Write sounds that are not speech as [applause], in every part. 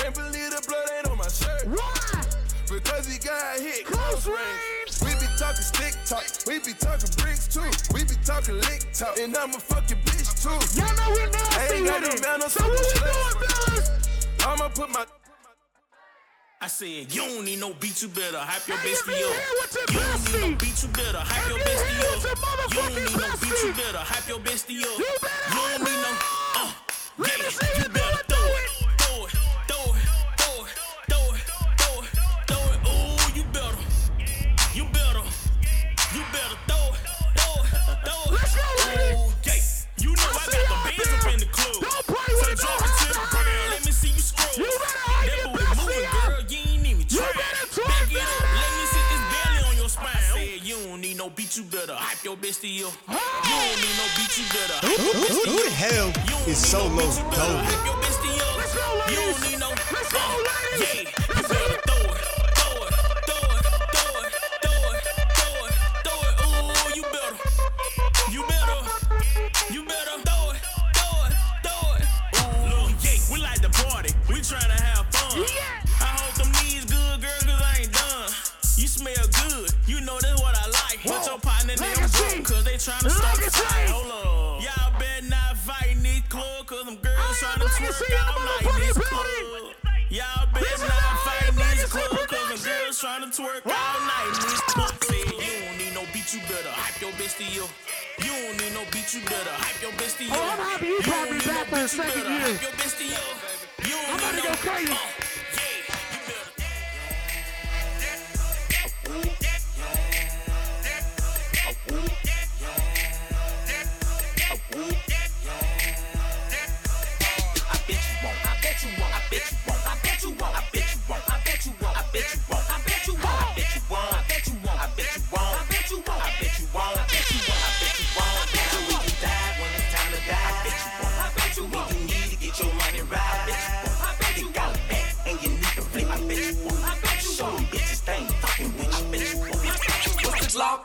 Can't believe the blood ain't on my shirt. Why? Because he got hit Close close range. We be talking stick talk, we be talking bricks too. We be talking lick talk, and I'm a fucking bitch too. Y'all know we I nasty ain't got with no it. manners, So what we doing, fellas? I'ma put my I said, you don't need no beat, you better hype your Hey, bestie you up. here with your You don't need no bestie. beat, you better hype your you bestie here up. You don't need no beat, you better hype your bestie up. You better You don't hype need no. Uh, Let yeah, me see you your bitch to you. You don't need no you better. Who the hell is Solo Dolo? You don't need no. Let's go, ladies. see in the motherfucking building. Y'all bitch not fighting these clubs cause the girls trying to twerk all night. These punks say you don't need no beat, you better hype your bitch to you. You don't need no beat, you better hype your bitch to you. Oh, I'm happy you brought me back for a second year. I'm about to go crazy. Uh.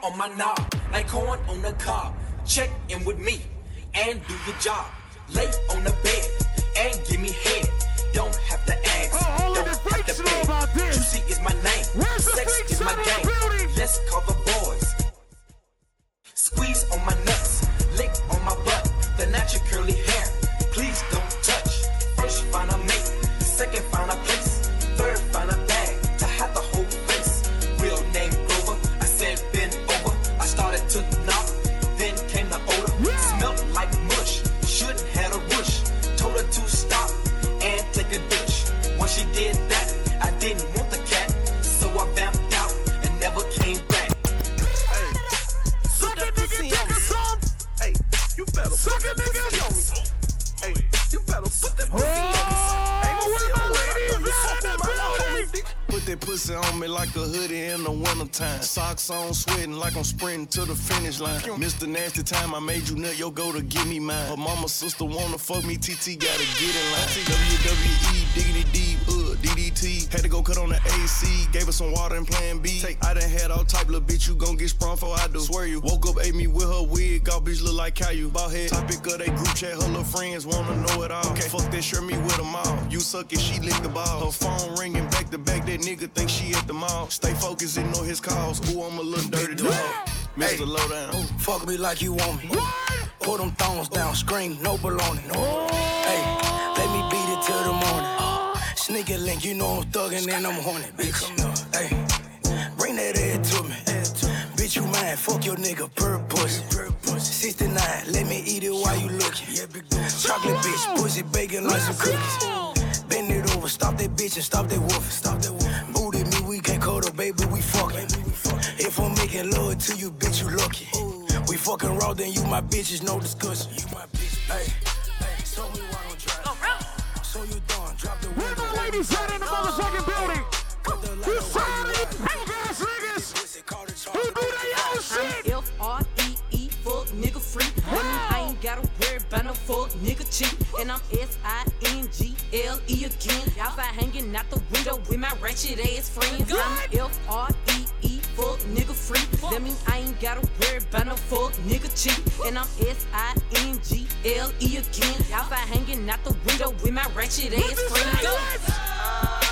On my knob? Like corn on the cob. Check in with me and do your job. Lay on the bed and give me head. Don't have to ask. Oh, don't the have to beg. about this. Juicy is my name. Where's Sex freaks is my game. building? Let's call the boys. Squeeze on my nuts, lick on my butt, the natural curly hair. Please don't touch. First find a mate, second find a pussy on me like a hoodie in the wintertime. Socks on, sweating like I'm sprinting to the finish line. Mr. Nasty Time, I made you nut, yo, go to give me mine. Her mama, sister wanna fuck me, TT gotta get in line. WWE, diggity deep, uh, DDT. Had to go cut on the AC, gave her some water and plan B. Take, I done had all type, little bitch, you gon' get sprung for I do. Swear you, woke up, ate me with her wig, all bitch look like Caillou. Ball head, topic of they group chat, her little friends wanna know it all. Okay, fuck that, share me with them all. You suck it, she lick the ball. Her phone ringing back to back, that nigga think she at the mall. Stay focused, ignore his calls. Ooh, I'm a little dirty dog. Mr. Lowdown. Fuck me like you want me. Put them thongs down, scream, no baloney. No. Sneaker link, you know I'm thuggin' and I'm horny, bitch. Hey, bring that ass to me. Bitch, you mine, fuck your nigga, per pussy. 69, let me eat it while you looking. Chocolate bitch, pussy bacon like some cookies. Bend it over, stop that bitch and stop that wolf. Stop that wolf. Booty me, we can't cuddle, baby, we fucking. If I'm making love to you, bitch, you lucky. We fucking raw, then you my bitches, no discussion. You my bitch, hey, hey, show me why Ladies at in the motherfucking building? You sorry, punk ass niggas Pussy, call the who do they own shit. F R E E, fuck nigga free. I ain't gotta worry about no fuck nigga cheat. And I'm S I N G L E again. Outside hanging out the window with my ratchet ass friends. I'm F R E E, fuck nigga free. That mean I ain't gotta worry about no fuck nigga cheat. And I'm S I N G L E again. Outside hanging out the window with my ratchet ass friends.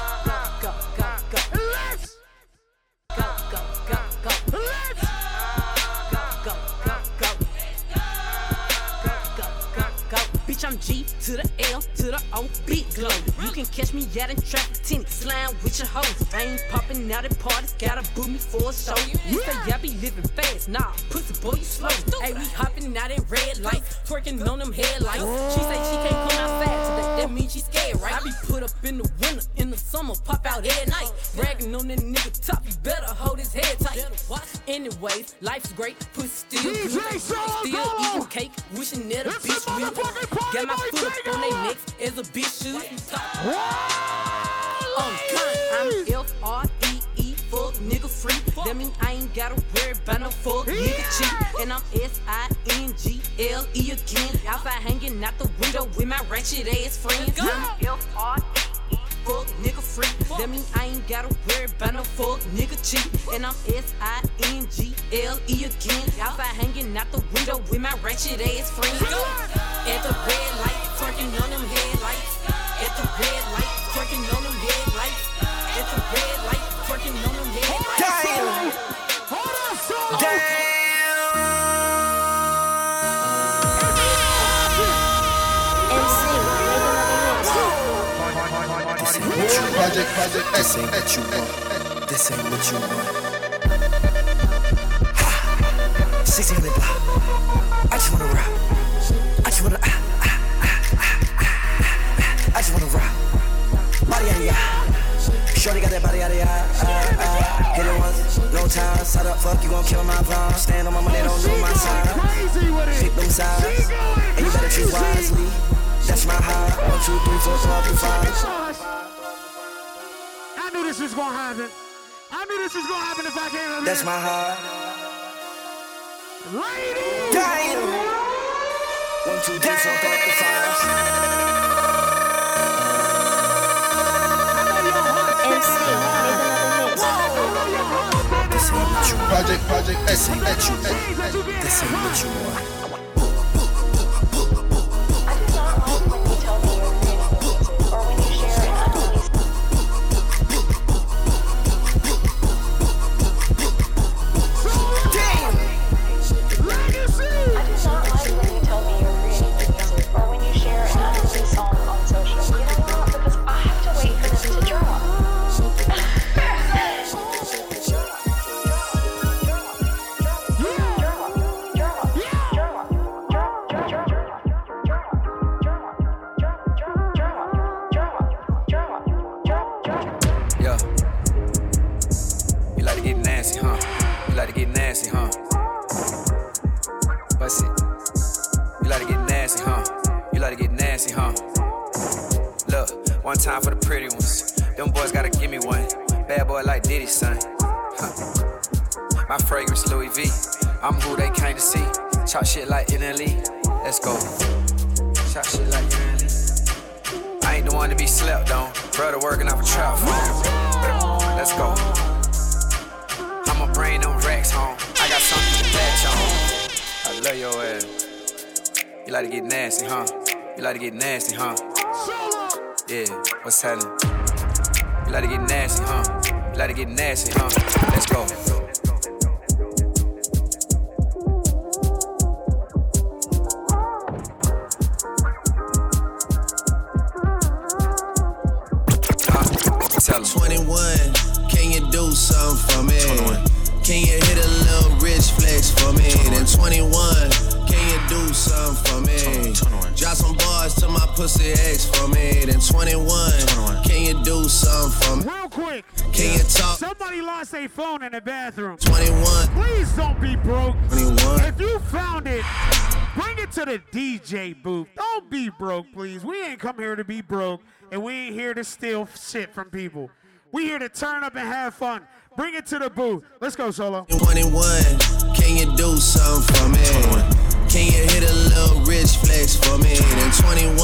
With the old big glow. You can catch me out in traffic, tennis, slime with your hoes. I ain't popping out at parties, gotta book me for a show. You say I be living fast, nah, pussy boy, you slow. Hey, we hopping out at red lights, twerking on them headlights. She say she can't come outside today, that means she scared, right? I be put up in the winter, in the summer, pop out at night. Bragging on that nigga top, you better hold his head tight. Anyways, life's great, pussy still DJ good. Still eating cake, wishing that a bitch the motherfucking Got my foot up on their necks as a bitch should. Whoa, I'm. F R E E, fuck nigga free. That mean I ain't gotta worry about no fuck nigga cheat. And I'm S I N G L E again. Outside hanging out the window with my ratchet ass friends. I'm F R E E, fuck nigga free. That mean I ain't gotta worry about no fuck nigga cheat. And I'm S I N G L E again. Outside hanging out the window with my ratchet ass friends. At the red light, twerking on them headlights. At the red light, twerking on them headlights. At the red light, twerking on them headlights. Damn. Hold on, Solo. Project, project, this ain't what you want. This ain't what you want. Ha! 1600 block. I just wanna rock. I just wanna. Ah, ah, ah, ah, ah, ah. I just wanna rock. Body out of ya. Shorty got that body out of ya. Ah, ah. Hit it once, no time. Side up, fuck, you gon' kill my vibe. Stand on my money, don't know my side. Crazy with it. Pick them sides. And you better choose wisely. That's my high. One, two, three, four, five, three, five. I knew this was gonna happen. I knew this was gonna happen if I came up That's here. my high. Ladies. Damn. One, two, three, four, five, three, five. This ain't what you want. Project, project, this ain't what you want. This ain't what you want. Nasty, huh? Look, one time for the pretty ones. Them boys gotta give me one. Bad boy like Diddy, son. Huh. My fragrance Louis V. I'm who they came to see. Talk shit like NLE. Let's go. Talk shit like NLE. I ain't the one to be slept on. Brother working off a trap phone. Let's go. I'ma bring them racks home. I got something to latch on. I love your ass. You like to get nasty, huh? You like to get nasty, huh? Yeah, what's happening? You like to get nasty, huh? You like to get nasty, huh? Let's go. Huh? Tell 'em. 21, can you do something for me? Can you hit a little rich flex for me? Then 21, can you do something for me? Drop some bars to my pussy ex for me. Then 21, can you do something for me? Real quick. Can you talk? Somebody lost a phone in the bathroom. 21, Please don't be broke. 21. If you found it, bring it to the DJ booth. Don't be broke, please. We ain't come here to be broke, and we ain't here to steal shit from people. We here to turn up and have fun. Bring it to the booth. Let's go, Solo. 21, can you do something for me? Can you hit a little rich flex for me? Then 21,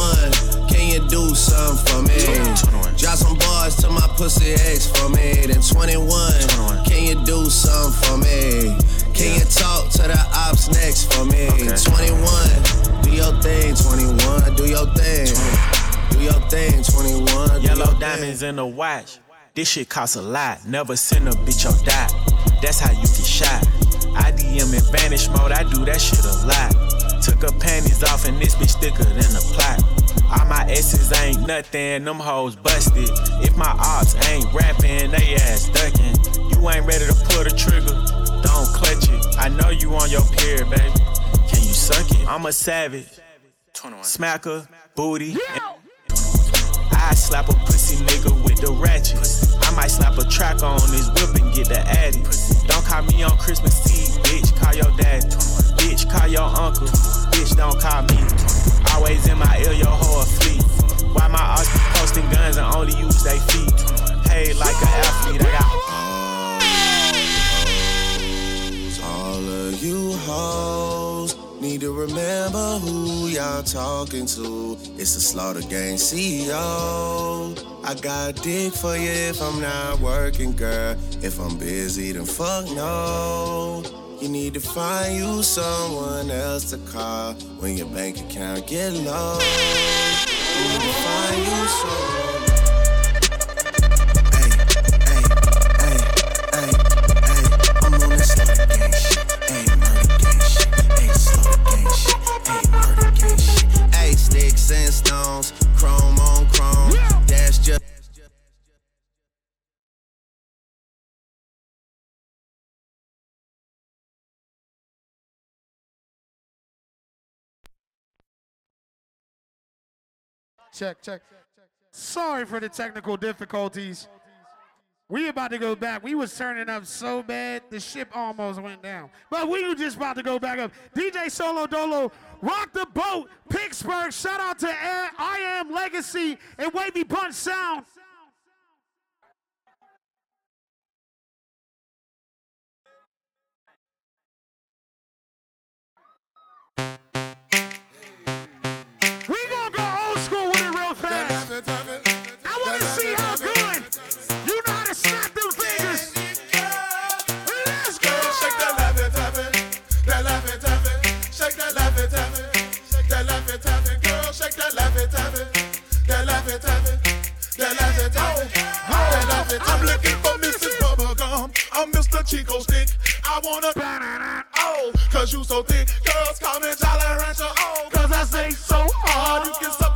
can you do something for me? Drop some bars to my pussy ex for me. Then 21, can you do something for me? Can you talk to the ops next for me? 21, do your thing, 21, do your thing. Do your thing, 21. do Yellow diamonds in the watch. This shit costs a lot. Never send a bitch or die. That's how you get shot. I DM in vanish mode. I do that shit a lot. Took her panties off and this bitch thicker than a plot. All my S's ain't nothing, them hoes busted. If my ops ain't rapping, they ass ducking. You ain't ready to pull the trigger, don't clutch it. I know you on your period, baby. Can you suck it? I'm a savage. Smacker, booty. I slap a pussy nigga with the ratchets. I might slap a track on his whip and get the addy. Don't call me on Christmas Eve, bitch. Call your dad. Bitch, call your uncle. Bitch, don't call me. Always in my ear, your whole fleet. Why my be posting guns and only use they feet? Paid like an athlete, I got. All of you hoes need to remember who y'all talking to. It's the Slaughter Gang CEO. I got dick for you if I'm not working, girl. If I'm busy, then fuck no. You need to find you someone else to call when your bank account get low. You need to find you someone. Ay, Check, check. Sorry for the technical difficulties. We about to go back. We was turning up so bad, the ship almost went down. But we were just about to go back up. DJ Solo Dolo, rock the boat, Pittsburgh. Shout out to Air, I Am Legacy and Wavy Bunch Sound. Laffy taffy, that laffy taffy, that laffy taffy. I'm looking for Mrs. Bubblegum, I'm Mr. Chick-O-Stick. I wanna, oh, cause you so thick. Girls call me Jolly Rancher, oh, cause I say so hard. You can suck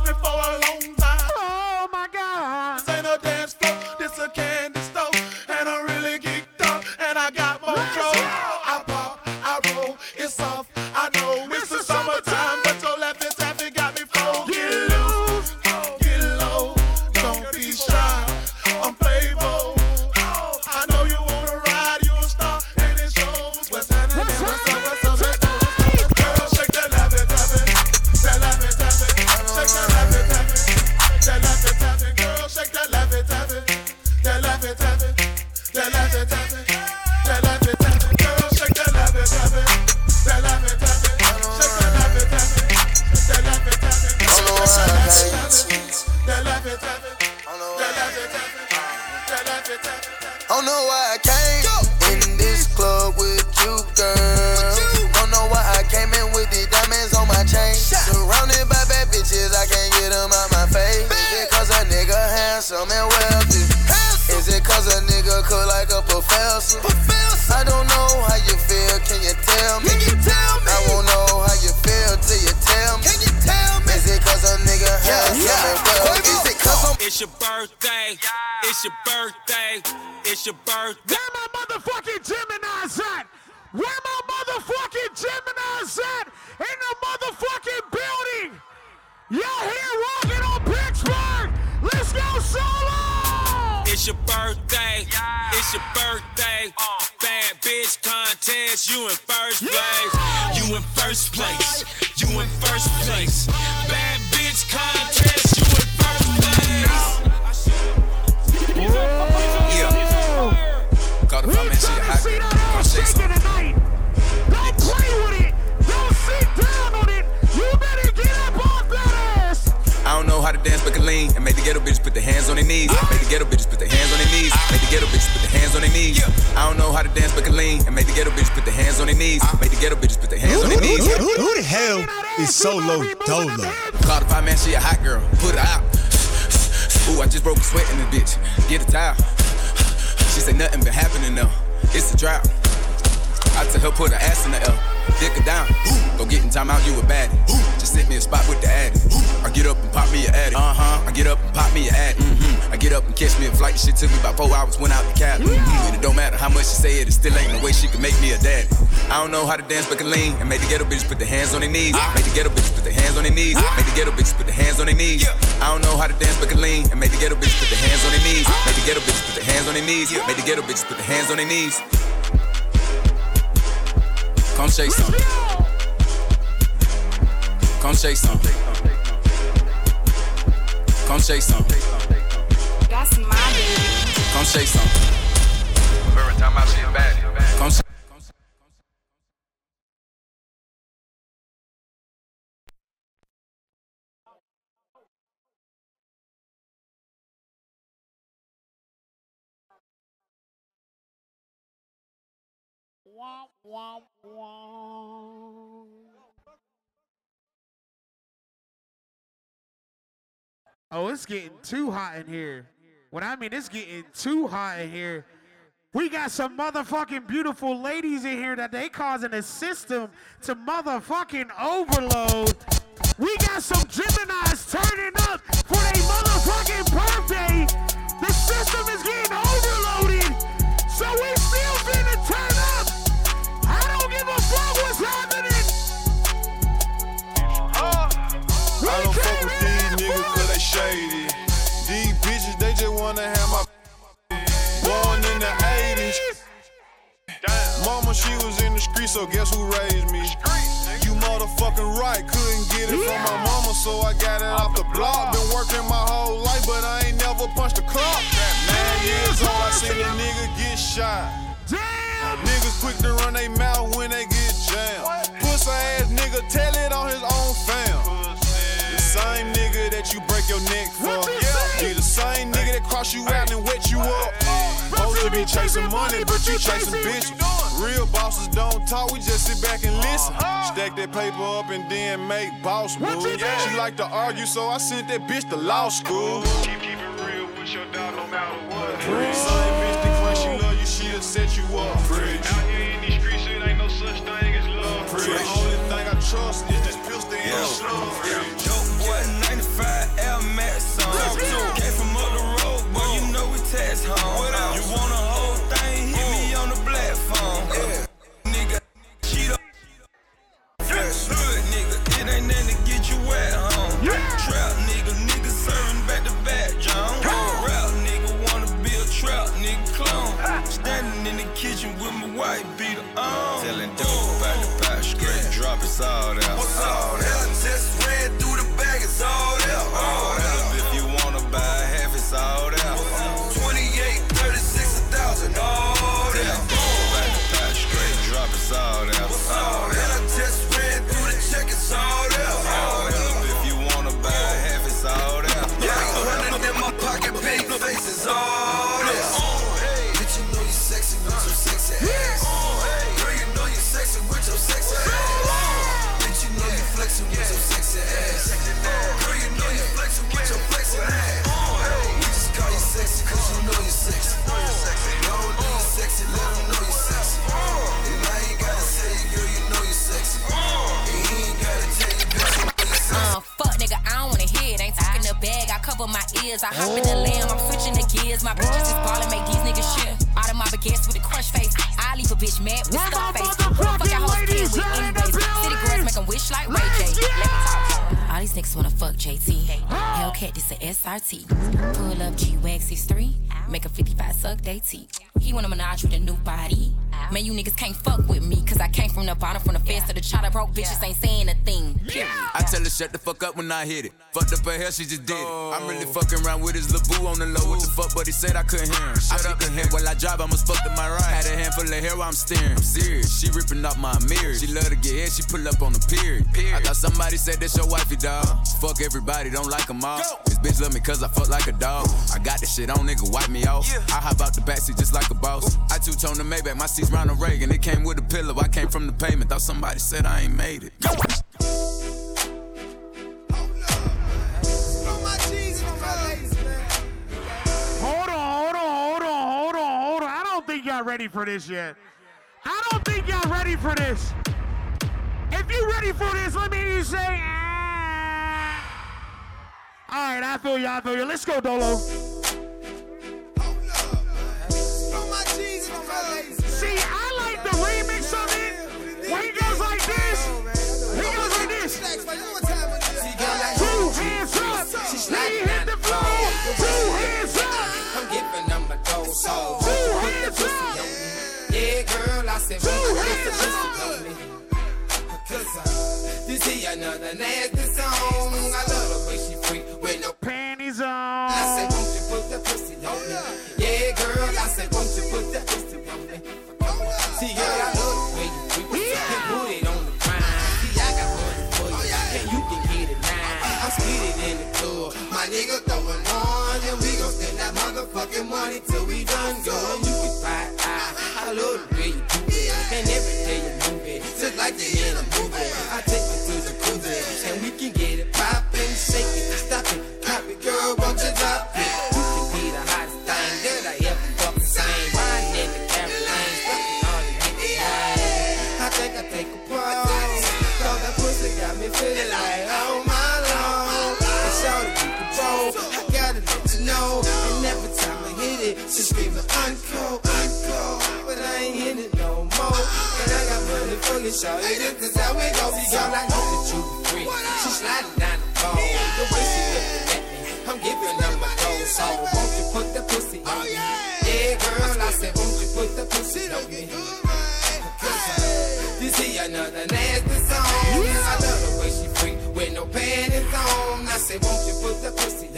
birthday. Bad bitch contest. You in first place. You in first place. You in first place. Bad bitch contest. The ghetto bitches put their hands on their knees. Make the ghetto bitches put their hands on their knees. Make the ghetto bitches put their hands on their knees. I don't know how to dance, but can lean and make the ghetto bitches put their hands on their knees. Make the ghetto bitches put their hands on their knees. Who, the hell is Solo Dolo? Call the five man, she a hot girl. Put her out. Ooh, I just broke a sweat in this bitch. Get a towel. She say nothing been happening though. It's a drought. I tell her put her ass in the L. dick her down. Go get in time out, you a baddie. Just hit me a spot with the addy. I get up and pop me a addy. Uh huh. I get up and pop me a addy. Mm-hmm. I get up and catch me a flight. Shit took me about four hours, went out the cab. Mm-hmm. And it don't matter how much she say it, it still ain't no way she can make me a daddy. I don't know how to dance, but can lean. And make the ghetto bitches put their hands on their knees. Make the ghetto bitches put their hands on their knees. Make the ghetto bitches put their hands on their knees. I don't know how to dance, but can lean. And make the ghetto bitches put their hands on their knees. Make the ghetto bitches put their hands on their knees. Make the ghetto bitches put their hands on their knees. Come shake some. Come shake some. Come shake some. That's my baby. Come shake some. Every time I see a baddie. Come shake. Oh, it's getting too hot in here. What I mean, it's getting too hot in here. We got some motherfucking beautiful ladies in here that they causing the system to motherfucking overload. We got some Geminis turning up for their motherfucking birthday. The system is getting overloaded. So we still finna turn fuck what's happening. We I don't fuck with these here niggas cause they shady. These bitches, they just wanna have my born in the 80s. Mama, she was in the street, so guess who raised me? You motherfucking right, couldn't get it from my mama, so I got it off the block. Been working my whole life, but I ain't never punched a clock. Nine years old, I seen a nigga get shot. Damn! Niggas quick to run they mouth when they get jammed. Pussy ass nigga, tell it on his own fam. The same nigga that you break your neck for. Be the same nigga that cross you out and wet you up. Supposed to be chasing money, but you chasing bitches. Real bosses don't talk, we just sit back and listen. Stack that paper up and then make boss moves. She like to argue, so I sent that bitch to law school. Keep, keep it real with your dog no matter what. Same bitch that claim she love you, she'll set you up. Out trust is this pistol in. Dope drop it's all with ass. Girl, you know you flexing with your flexing ass. We just call you sexy cause you know you sexy. Y'all don't know you sexy, let them know you sexy. And I ain't gotta say it, girl, you know you sexy. And he ain't gotta tell you, bitch, you know you sexy. Uh, fuck nigga, I don't wanna hear it. Ain't talking the bag, I cover my ears. I hop in the lamb, I'm switching the gears. My bitches is ballin', make these niggas shit. Out of my baguettes with a crush face. I leave a bitch mad with scar face. These niggas wanna fuck JT. Hey Hellcat, this a SRT. Pull up G-Wag 6'3. Make a 55 suck they teeth. He wanna menage with a new body. Man, you niggas can't fuck with me. Cause I came from the bottom, from the fence to the chopper. Broke bitches ain't saying a thing. Period. I tell her shut the fuck up when I hit it. Fucked up her hair, she just did it. I'm really fucking around with his LeBoo on the low. What the fuck, but he said I couldn't hear him. Shut up in here while I drive, I must fuck to my right. Had a handful of hair while I'm steering. I'm serious, she ripping off my mirror. She love to get hit, she pull up on the period. I thought somebody said that's your wifey, dog. Fuck everybody, don't like them all. This bitch love me cause I fuck like a dog. I got this shit on, nigga, wipe me off. Yeah. I hop out the backseat just like a boss. I two tone the Maybach, my seat's Ronald Reagan. It came with a pillow, I came from the pavement. Thought somebody said I ain't made it. Hold on, hold on, hold on, hold on, hold on. I don't think y'all ready for this yet. I don't think y'all ready for this. if you ready for this, let me hear you say. All right, I feel you. I feel you. Let's go, Dolo. See, I like the remix of it. When he goes like this, he goes like this. Two hands up. He hit the floor. Two hands up. I'm giving them a dose. Two hands up. Yeah, girl, I said, Two hands me. Cause this uh, here another nasty I said, won't you put the pussy on me? Yeah, girl, I said, won't you put the pussy on me? See, girl, I love the way you freak. You put it on the grind. See, I got money for you, and you can get it now. I'm speeding in the club, my nigga throwing on, and we gon' spend that motherfucking money till we done, girl. You can buy I, I love the way you do it, and every day you move it, just like you in for you, it, this is how we go. See, girl, I know that you be free. She sliding down the pole, the way she looking at me. I'm giving her my gold, so won't you put the pussy on me? Yeah, girl, I said, won't you put the pussy on me? This here another nasty song. I love the way she freak with no panties on. I said, won't you put the pussy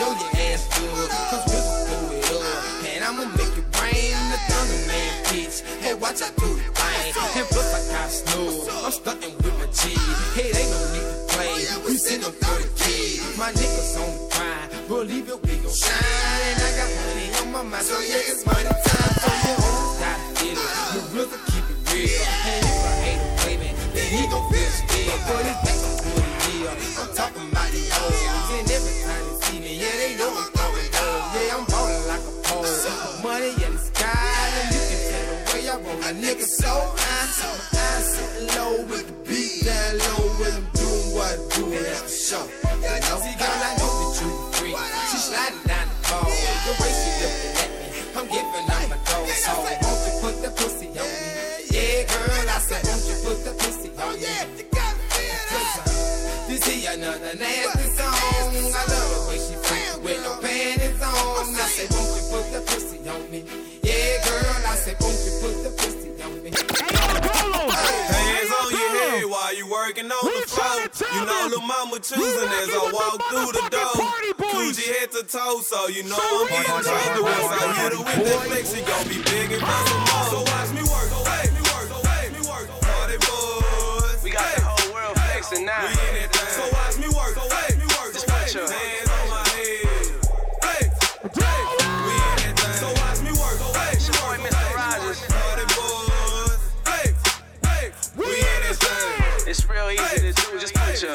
show your ass good. Cause we gon' throw it up, and I'ma make it rain. The thunder man, bitch. Hey, watch I do the thing. And plus I got snow. I'm stunting with my G. Hey, they no need to play. We send them 30 kids. My niggas on the grind. Believe it, we gon' shine. And I got money on my mind, so yeah, it's money time. So you always gotta get it. You really keep it real. And if I hate him, baby, then he gon' feel still. But it's back on good deal. I'm talking about nigga so high, so eyes sitting low with the beat down low when I'm doing what I do, and that's for sure. You know, see, girl, I know that you a freak. She sliding down the pole, the way she looking at me, I'm giving her my dough. So won't you put the pussy on me? Yeah, girl, I said, won't you put the pussy oh, on me? This here uh, another nasty song. I love the way she freak with no panties on. Oh, I said, won't you put the pussy on me? Head while you working on the floor. You know the mama choosing as I walk through the door. Coochie head to toe, so you know I'm getting paid. Once I hit her with that flex, she gon' be big and for some more. So watch me work, watch me work, watch me work. Party boys. We got the whole world flexing now. We in it It's real easy to do. Just put your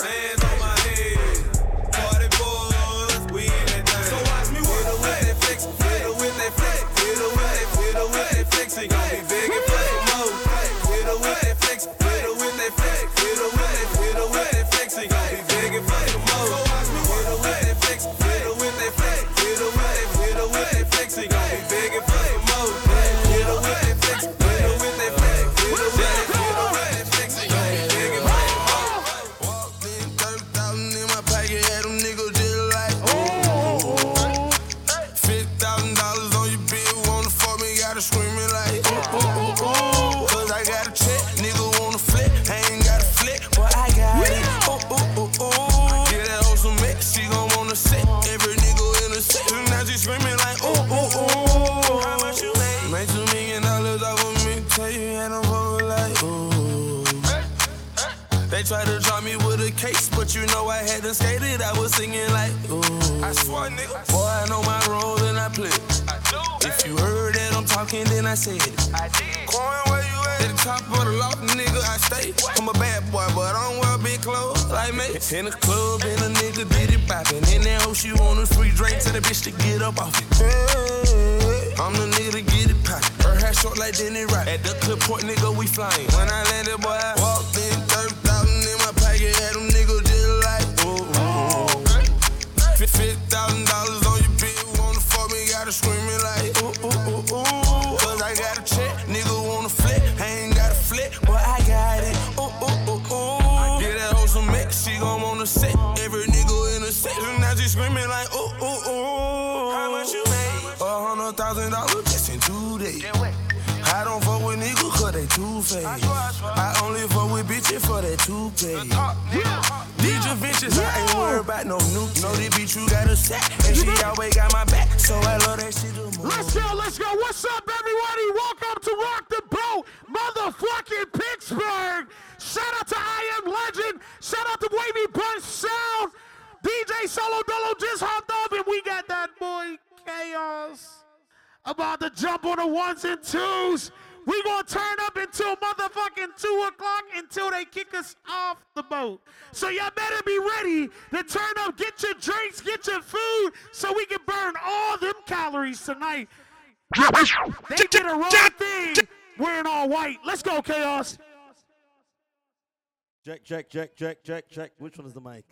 Check, check, check, check, check. Which one is the mic?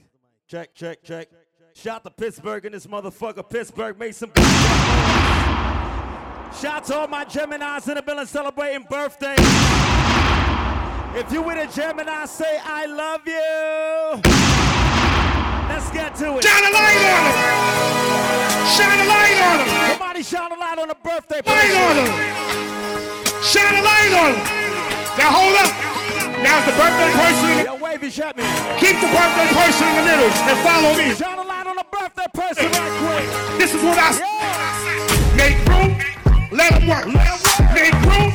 Check, check, check. Shout to Pittsburgh and this motherfucker. Pittsburgh made some Shout to all my Geminis in the building celebrating birthdays. If you with a Gemini, say I love you. Let's get to it. Shine a light on him. Shine a light on him. Somebody shine a light on the birthday Light on him. Shine a light on him. Now hold up. Now's the birthday person in the Yo, wavy, shut me. Keep the birthday person in the middle and follow me. Shine a light on the birthday person right quick. This is what I say. Make room, let him work. Make room,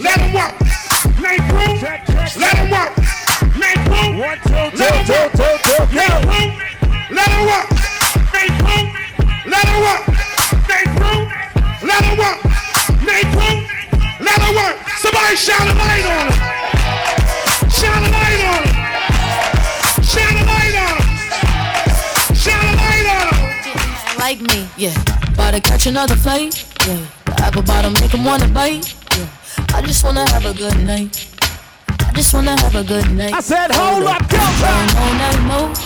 let him work. Make room, let him work. Make room, One, let him work. two, two, two, Make room, let him work. Make room, let him work. Make room, let him work. Make room, let him work. Somebody shine a light on him. Shine a light on him. Shine a light on him. Shine a light on him. like me, yeah. About to catch another flight, yeah. The apple bottom make 'em wanna bite, yeah. I just wanna have a good night. I just wanna have a good night. I said, hold up, go Ain't no night mode.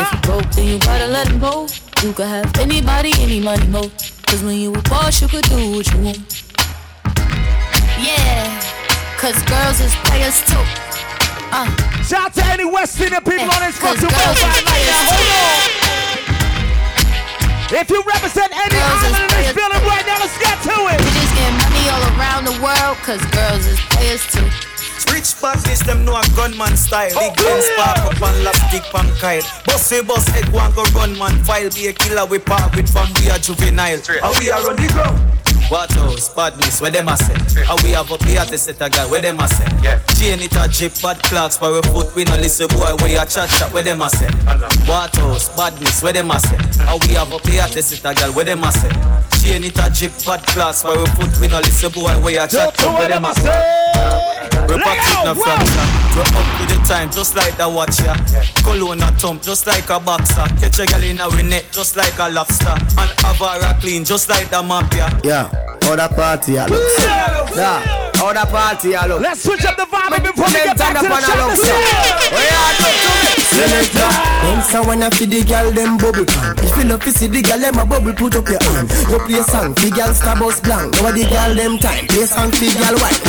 If you broke, then you gotta let him go. You could have anybody, any money, mo. Cause when you a boss, you could do what you want. Yeah, cause girls is players too. Uh. Shout out to any West Indian people on this fucking world right now. players Hold on. If you represent any island in this building right now, let's get to it. Bitches getting money all around the world, cause girls is players too. Rich badness, them know a gunman style. Big gun spark up and lap kick pan kyle. Bust a bus head one go run man file. Be a killer we park with from we a juvenile. And we are on the ground. What house, badness, where them a say? And we have up here to set a guy, where them a say? Yeah. Chain it a jip, bad clocks for a foot. We no listen boy, where you chat chat, where them a say? What house, badness, where them a say? And we have up here to set a girl, where them a say? Chain it a jip, bad clocks for a foot. We no listen boy, where you chat chat, where them a say? We pack it no fraction. We up to the time, just like the watcher. Cologne a thump, just like a boxer. Catch a girl in a net, just like a lobster. And Avara clean, just like the mafia. Yeah, how that party I look. Yeah, how that party I look. Let's switch up the vibe before we Then get back to up the and I track. Look Let's so. go. Yeah, talk to me. Selector. Dance when I feel the girl them bubble pan. If you love to see the girl them a bubble, put up your hand. You play a song, the girl star bus blank. Now the girl them time, play song, the girl white.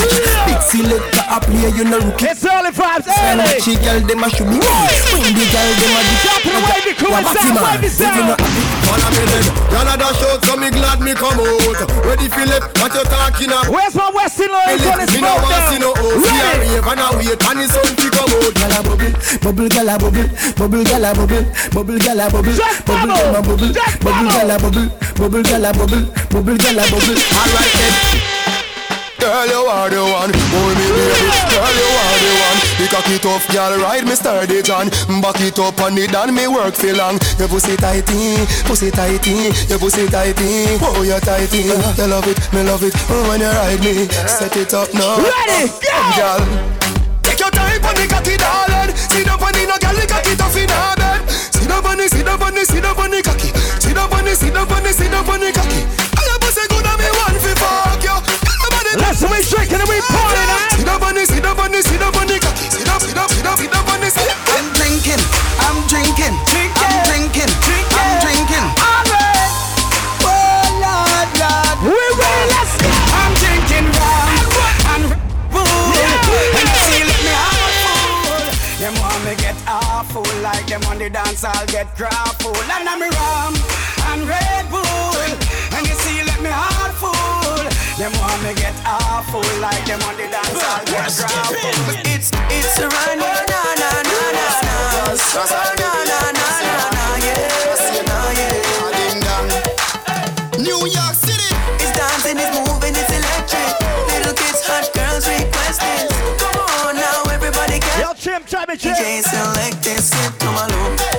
Big selector a play, you know rookie. It's early vibes, Stand early. watch the girl them a should be. When the girl them a the Top the wavy crew and sound, wavy sound. Follow me then. Y'all a dash out, so me glad me come out. Ready for left, what you talking about? Where's my Western Lloyd on this Me no smoke want see no down? house. Me a Ready? rave and a wait and the sun fi come out. Gyal a bubble, bubble, gyal a bubble, bubble, gyal a bubble, bubble, gyal a bubble, bubble, gyal a bubble, bubble, gyal a bubble, bubble, gyal a bubble, bubble, gyal a bubble. Alright then. Girl, you are the one. Boy, me, baby. Girl, you are the one. The cocky tough girl ride me sturdy John. Back it up on it and me work for long. Your pussy tighty, pussy tighty, your pussy tighty. Oh, you tighty. You love it, me love it. Oh, when you ride me, set it up now. Ready, go, girl. Take your time on the cocky, darling. Sit up on the no girl, the cocky tough in her bed. Sit up on the, sit up on the, sit up on the cocky. Sit up on the, sit up on the, sit up on the cocky. dancing, we drinking, and we partying out. Sit up on this, sit up on this, sit up on this. Sit up, sit up, sit up, sit up on this. I'm drinking, I'm drinking, I'm drinking, I'm drinking. Alright. Oh Lord, Lord. We will let's go. I'm drinking rum and bull, and she let me have a fool. Them want me get awful, like them on the dance, I'll get grappled, and I'm rum. Them want me get awful like them on the dance hall. It's it's a run, na na na na na na, oh, na na na na na, yes, na yeah. Ding dong, New York City. It's dancing, it's moving, it's electric. Little kids, hush, girls request it. Come on now, everybody get. Yo, Chim, try me, Chim. DJ select this, sit to my loop.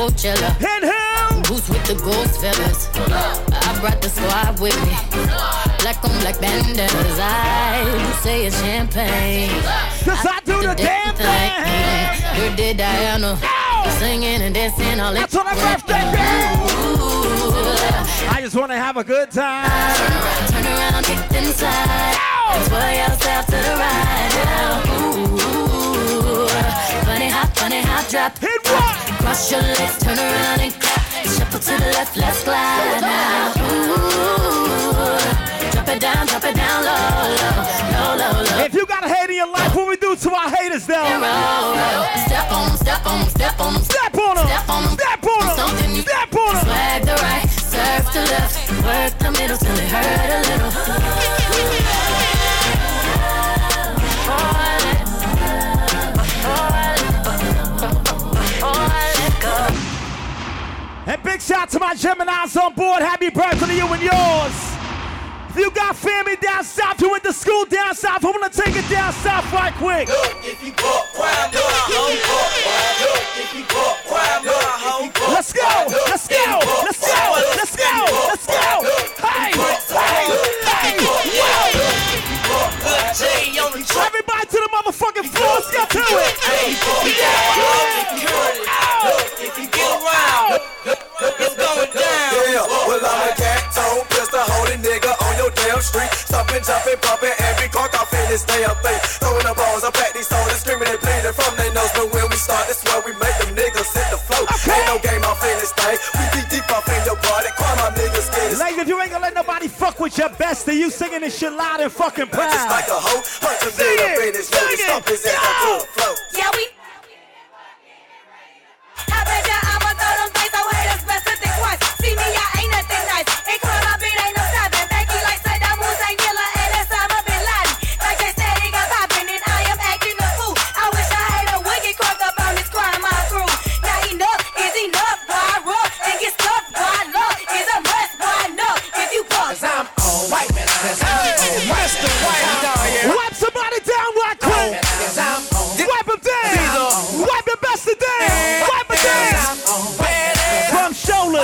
Coachella. And who? Who's with the ghost feathers? I brought the squad with me. Black on black bandanas. I say it's champagne. Cause I do the damn thing. Dirty Diana. Singing and dancing all That's on a birthday, I just wanna have a good time. Turn around, turn around get inside. Sway yourself to the right now. Ooh, funny how, funny how drop. Hit what? Cross your legs, turn around and clap. Shuffle to the left, let's glide now. Ooh, it down, drop it down low, low, low, low. If you got a hate in your life, what we do to our haters though? Step on step on step on. Step on 'em. Step on 'em. Step on 'em. Something you Step on 'em. Swag the right, serve the left, work the middle till it hurt a little. And big shout to my Geminis on board. Happy birthday to you and yours. If you got family down south, you went to school down south, I'm gonna take it down south right quick. If you bought crime, look, if you bought crime, look, if you bought crime, look, if you bought Let's go, let's go, let's go, let's go, let's go. Hey, hey, hey, yo. Everybody to the motherfucking floor, let's get to it. If you get around, it's going down. On street. Stopping, jumping, bumping every car off in this damn thing. Throwing the balls up at these soldiers, screaming and bleeding from their nose. But when we start, that's where we make them niggas hit the flow. Ain't no game off in this thing. We be deep off in your body. Call my niggas get it. Ladies, if you ain't gonna let nobody fuck with your bestie, you singing this shit loud and fucking proud. Just like a hoe, punch him Sing dead up it, in his nose. sing it, Stomp his ass up to the floor. Yeah, we. I bet ya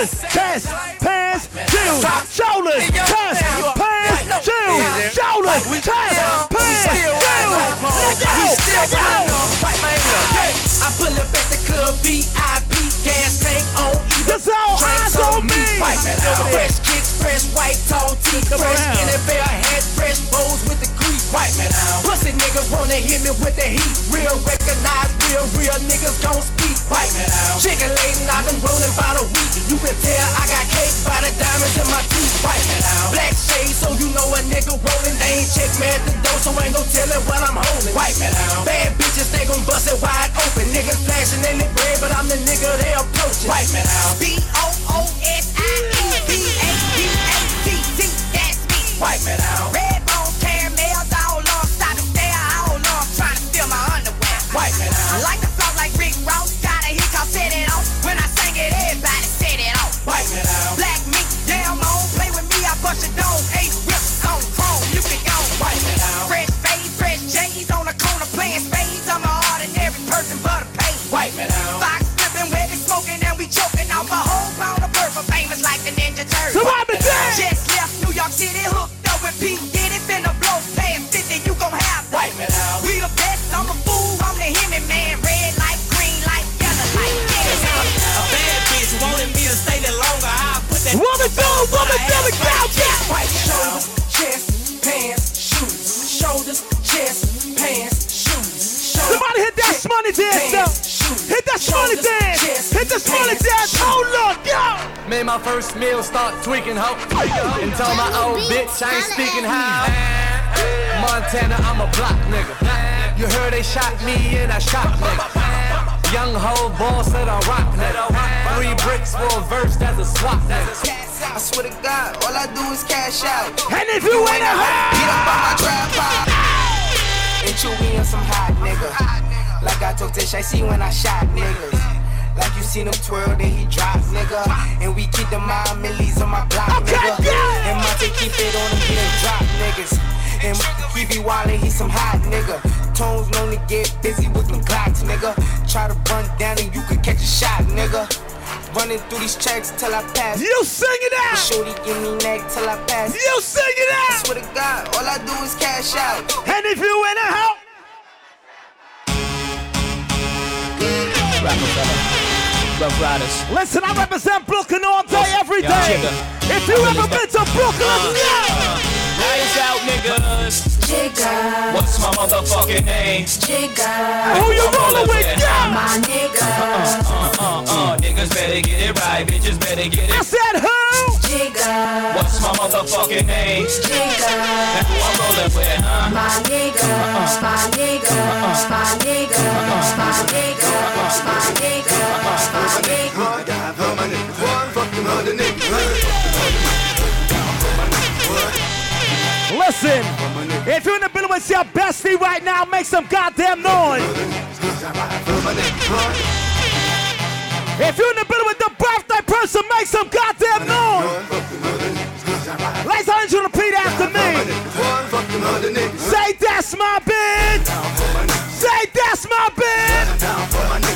shoulders, chest, pants, shoes. Shoulders, chest, pants, shoes. Shoulders, chest, pants, shoes. Let go. Let go. I pull up at the club, VIP, gas tank on. That's all eyes on me. White man out. Fresh kicks, fresh white tall tee, fresh. NFL hat, fresh bows with the grease. White man out. Pussy niggas wanna hit me with the heat. Real recognize, real, real niggas gon' speak. White man out. Chicken laden, I've been rolling about a week. You can tell I got cake by the diamonds in my teeth. White man out. Black shade, so you know a nigga rolling. They ain't check me at the door, so ain't no telling what I'm holding. White man out. Bad bitches, they gon' bust it wide open. Niggas flashing in the bread, but I'm the nigga they approaching. White man out. B O O S I E B A B A T T. That's me. Man out. Red bone caramels all on, stop and stare all on, trying to steal my underwear. White man out. Like the song like Somebody my first meal, start tweaking, ho. And tell my old bitch I ain't speaking how. Montana, I'm a block nigga. You heard they shot me and I shot nigga. Young hoe ball said I rock nigga. Three bricks for a verse, that's a swap nigga. I swear to God, all I do is cash out. And if you ain't a get up on my trap pop. And chew me on some hot nigga. Like I told Tish, I see when I shot niggas. Like you seen him twirl, then he drop, nigga. And we keep the mind millies on my block, nigga. And Monte keep it on him, then drop niggas. And he be wildin', he some hot nigga. Tones known to get busy with them clocks, nigga. Try to run down and you could catch a shot, nigga. Running through these checks till I pass. You sing it out. Shorty give me neck till I pass. You sing it out. I swear to God, all I do is cash out. And if you in a house. Ruff Ryders. Listen, I represent Brooklyn all day, every day. If you ever been to Brooklyn, yeah. Lights out, niggas. Jigga. What's my motherfucking name? Jigga. Who you rolling with? Yeah. My nigga. Uh uh, uh, uh, uh, niggas better get it right, bitches better get it. I said who? Jigga. What's my motherfucking name? Jigga. That's who I'm rolling with, huh? My nigga. Uh, it's my nigga. My nigga. My nigga. Uh, it's my nigga. Uh, it's my nigga. Listen, if you're in the building with your bestie right now, make some goddamn noise. If you're in the building with the birthday person, make some goddamn noise. Ladies and gentlemen, repeat after me. Say that's my bitch. Say that's my bitch.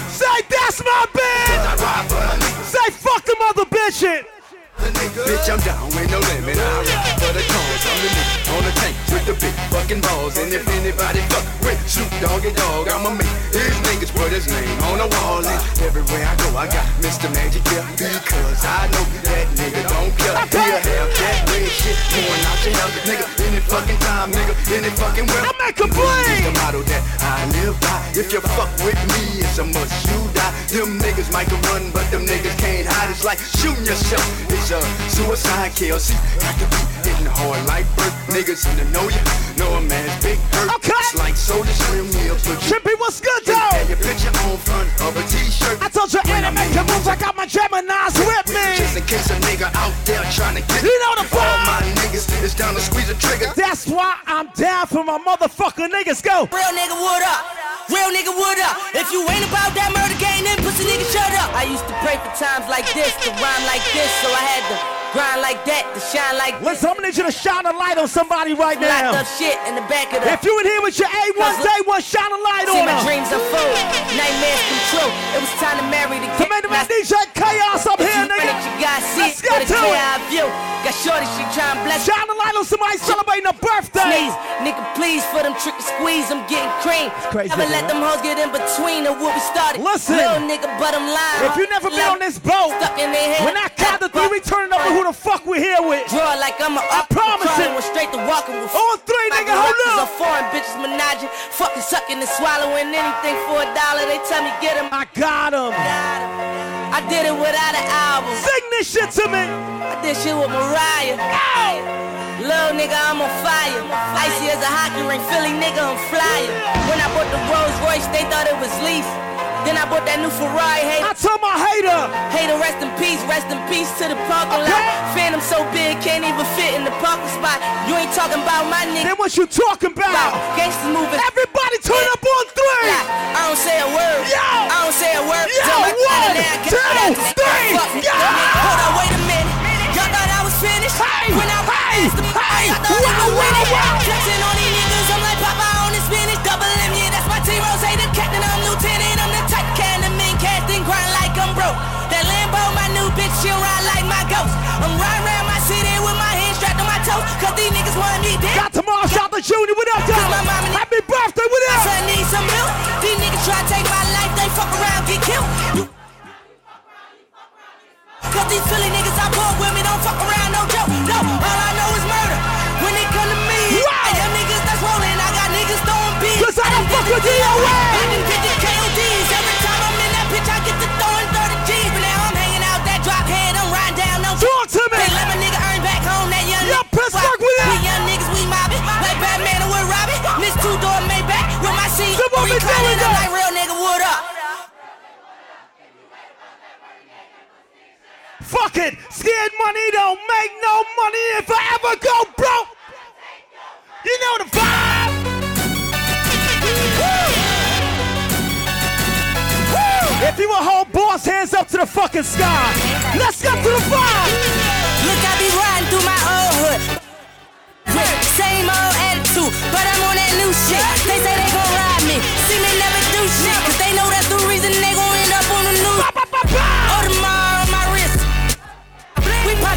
Say that's my bitch. Say fuck them other bitches. Bitch, I'm down with no limit. I ride for the cause. I'm the nigga on the tank the big fucking balls. And if anybody fuck with Snoop Doggy Dogg, I'ma make his niggas put his name on the wall. And everywhere I go, I got Mr. Magic here. Because I know that nigga don't care. He'll have that red shit pouring out your house. Nigga, any fucking time, nigga, any fucking way. I make a play. the motto that I live by. If you fuck with me, it's a must you die. Them niggas might can run, but them niggas can't hide. It's like shooting yourself. It's a suicide kill. See, got to be hitting hard like birth. Niggas in the know ya. Know a man's big hurt. Okay. It's like soda stream meal. Put you Chippy, what's good, though? and your picture on front of a t-shirt. I told you anime can move. I got my Gemini's with me. Just in case a nigga out there trying to get You know the All my niggas is down to squeeze a trigger. That's why I'm down for my motherfucking niggas. Go. Real nigga, what up? Real nigga, what up? If you ain't about that murder game, then pussy nigga, shut up. I used to pray for times like this, to rhyme like this, so I had to grind like that, to shine like this. Listen, I'm gonna need you to shine a light on somebody right now. Locked up shit in the back of the. If you in here with your A1 day one, shine a light See on my dreams unfold, nightmares come true. It was time to marry the make the man DJ Kaos up If here, nigga. it, you gotta see Let's it get to it. view. Got shorty, she trying to bless Shine a light on somebody celebrating a birthday. Sneeze, nigga, please for them trick and squeeze. I'm getting cream. It's crazy, Never let them hoes get in between of what we started. Listen. Little nigga, but I'm lying. If you never been on this boat, Stuck in their head. when I count to three, we turning up with who the fuck we here with. Draw like I'm a I promise it. Straight to walking with On three, nigga, hold up. up. foreign bitches menaging, fucking sucking and swallowing anything for a dollar. They tell me get 'em. I got him. I did it without an album. Sing this shit to me. I did shit with Mariah. Ow! Little nigga, I'm on fire. Icy as a hockey ring, Philly nigga, I'm flyer. When I bought the Rolls Royce, they thought it was leaf. Then I bought that new Ferrari. Hey, I told my hater. Hater, rest in peace, rest in peace to the parking lot. Phantom so big, can't even fit in the parking spot. You ain't talking about my nigga. Then what you talking about? Gangsters moving. Everybody turn up on three. I don't say a word. Yo. I don't say a word. Yo, one, two, three, fuck Hold on, wait a minute. Y'all thought I was finished? Hey, when I hey, hey, wow, I was wow, wow. Flexing on these tomorrow, shout the Junior. What up, dog? Happy birthday, what up? son needs some milk. These niggas try to take my life, they fuck around, get killed. Cause these Philly niggas I bought with me don't fuck around, no joke. No, all I know is murder. When it come to me, Wow. I them niggas that's rolling, I got niggas throwing beats. Cause I don't fuck with DOA. Fuck it. Scared money don't make no money if I ever go broke. You know the vibe. Woo! Woo! If you a whole boss, hands up to the fucking sky. Let's go to the vibe. Look, I be riding through my old hood. Yeah, Same old attitude, but I'm on that new shit. They say they gon' ride me, see me never do shit. Cause they know that's the reason they gon' end up on the news.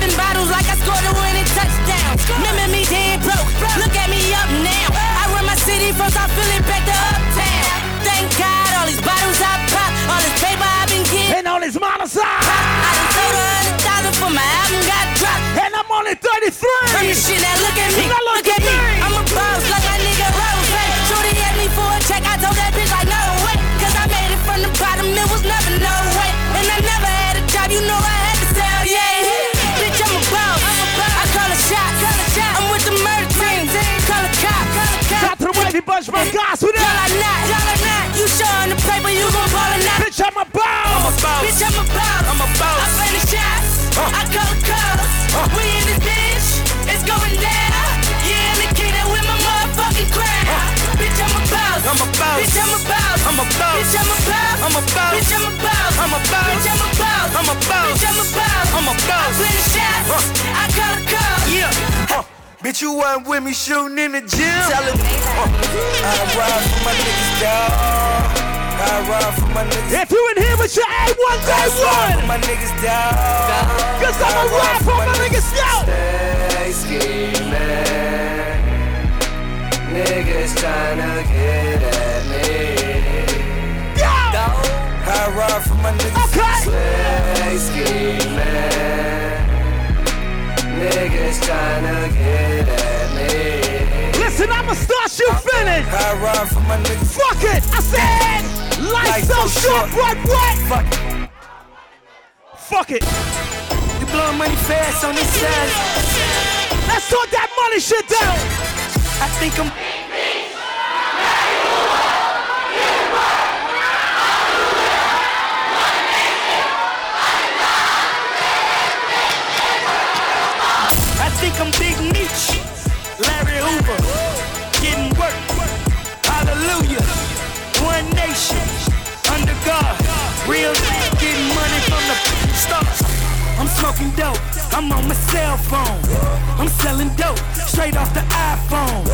Popping bottles like I scored a winning touchdown. Remember me dead broke, look at me up now. I run my city from South Philly back to uptown. Thank God all these bottles I pop, all this paper I been getting. And all these models I I done sold a hundred thousand for my album got dropped. And I'm only 33. Turn this shit now, look at me, Now look, at me. I'm a boss like my nigga Rose. Shorty asked me for a check, I told that bitch like no way. Cause I made it from the bottom, it was never no way. And I never had a job, you know I bunch, guys, who Y'all are not, y'all are not. You showing the paper, you gon' ball or not. Bitch, I'm a boss. Bitch, I'm a boss. I'm a boss. I finish shots. I call the calls. We in this bitch. It's going down. Yeah, in the kingdom with my motherfucking crowd. Bitch, I'm a boss. I'm a boss. Bitch, I'm a boss. I'm a boss. Bitch, I'm a boss. I'm a boss. Bitch, I'm a boss. I'm a boss. Bitch, I'm a boss. I'm a boss. Bitch, I'm a boss. I'm a boss. I finish shots. I call the calls. Yeah. Bitch, you wasn't with me shooting in the gym. Tell him. Uh, I ride for my niggas, dog. I ride for my niggas. If you in here with your A1 day I ride one, for my niggas, dog. cause I'm a rap for my niggas, yo. Stay scheming. Man. Niggas tryna get at me. I ride for my niggas. Stay scheming. Niggas tryna get at me. Listen, I'ma start you finish. I ride for my niggas. Fuck it. I said, life so short, what, what? Fuck it. Fuck it. You blowing money fast on this side. Let's talk that money shit down. I think I'm. I think I'm Big Meech, Larry Hoover, getting work. Hallelujah, one nation, under God, real getting money from the stars. I'm smoking dope, I'm on my cell phone. I'm selling dope, straight off the iPhone.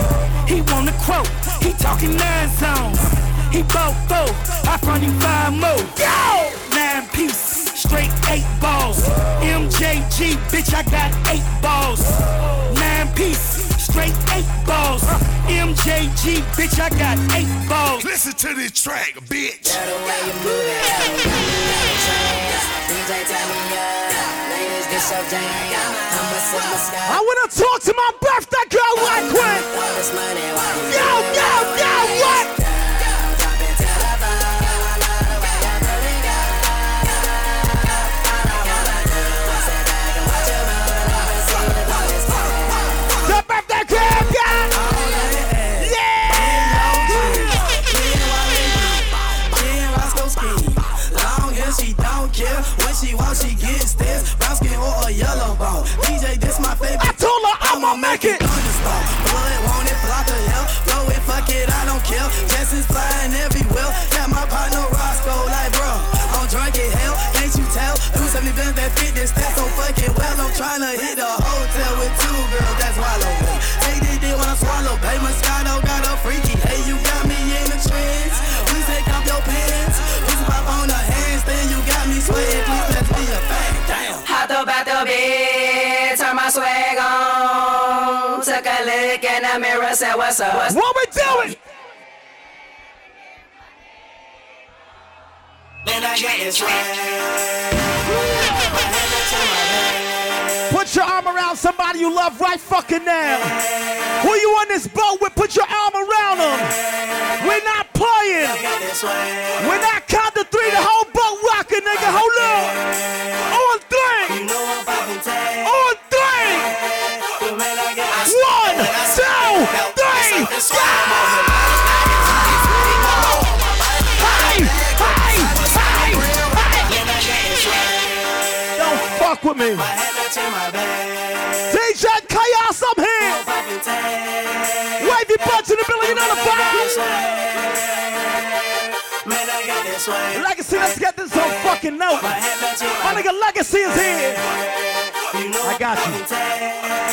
He wanna quote, he talking nine zones. He bought four, I front him five more. Go! Nine piece, straight eight balls. MJG, bitch, I got eight balls. Nine piece, straight eight balls. MJG, bitch, I got eight balls. Listen to this track, bitch. I wanna talk to my birthday girl right quick. Yo, yo, yo, what? She wants, she gets this brown skin or a yellow bone. DJ, this my favorite. I told her I'ma make it. Thunderstorm, blood want it, block of hell. Blow it, fuck it, I don't care. Jessens flying everywhere. Got my partner Roscoe like, bro, I'm drunk as hell. Can't you tell? Do something been that fit this stat so fucking well. I'm tryna hit a hotel with two girls that's wallow the mirror, What's up? What's What we doing? Then I get this Put your arm around somebody you love right fucking now. Who you on this boat with? Put your arm around them. We're not playing. When I count to three, the whole boat rocking, nigga. Hold up. On three. On three. One, two, three. Go! Don't fuck with me. DJ Kaos, I'm here. Wavy Bunch in the building, you know the vibe. Legacy, let's get this on fucking note. My nigga Legacy is here. I got you.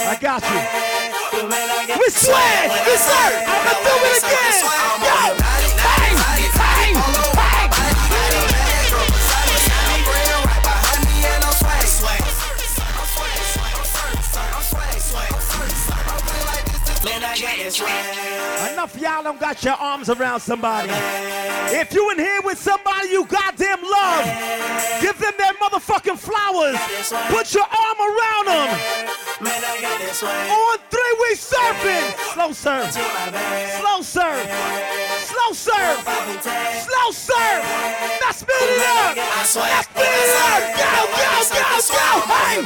I got you. We swear, we swear. I'ma do it again. Yo, Enough y'all don't got your arms around somebody. If you in here with somebody you goddamn love, give them their motherfucking flowers. Put your arm around them. On three, we surfing. Slow surf. Slow surf. Slow surf. Slow. Now speed it up. Now speed it up. Go, go, go, go. Bang,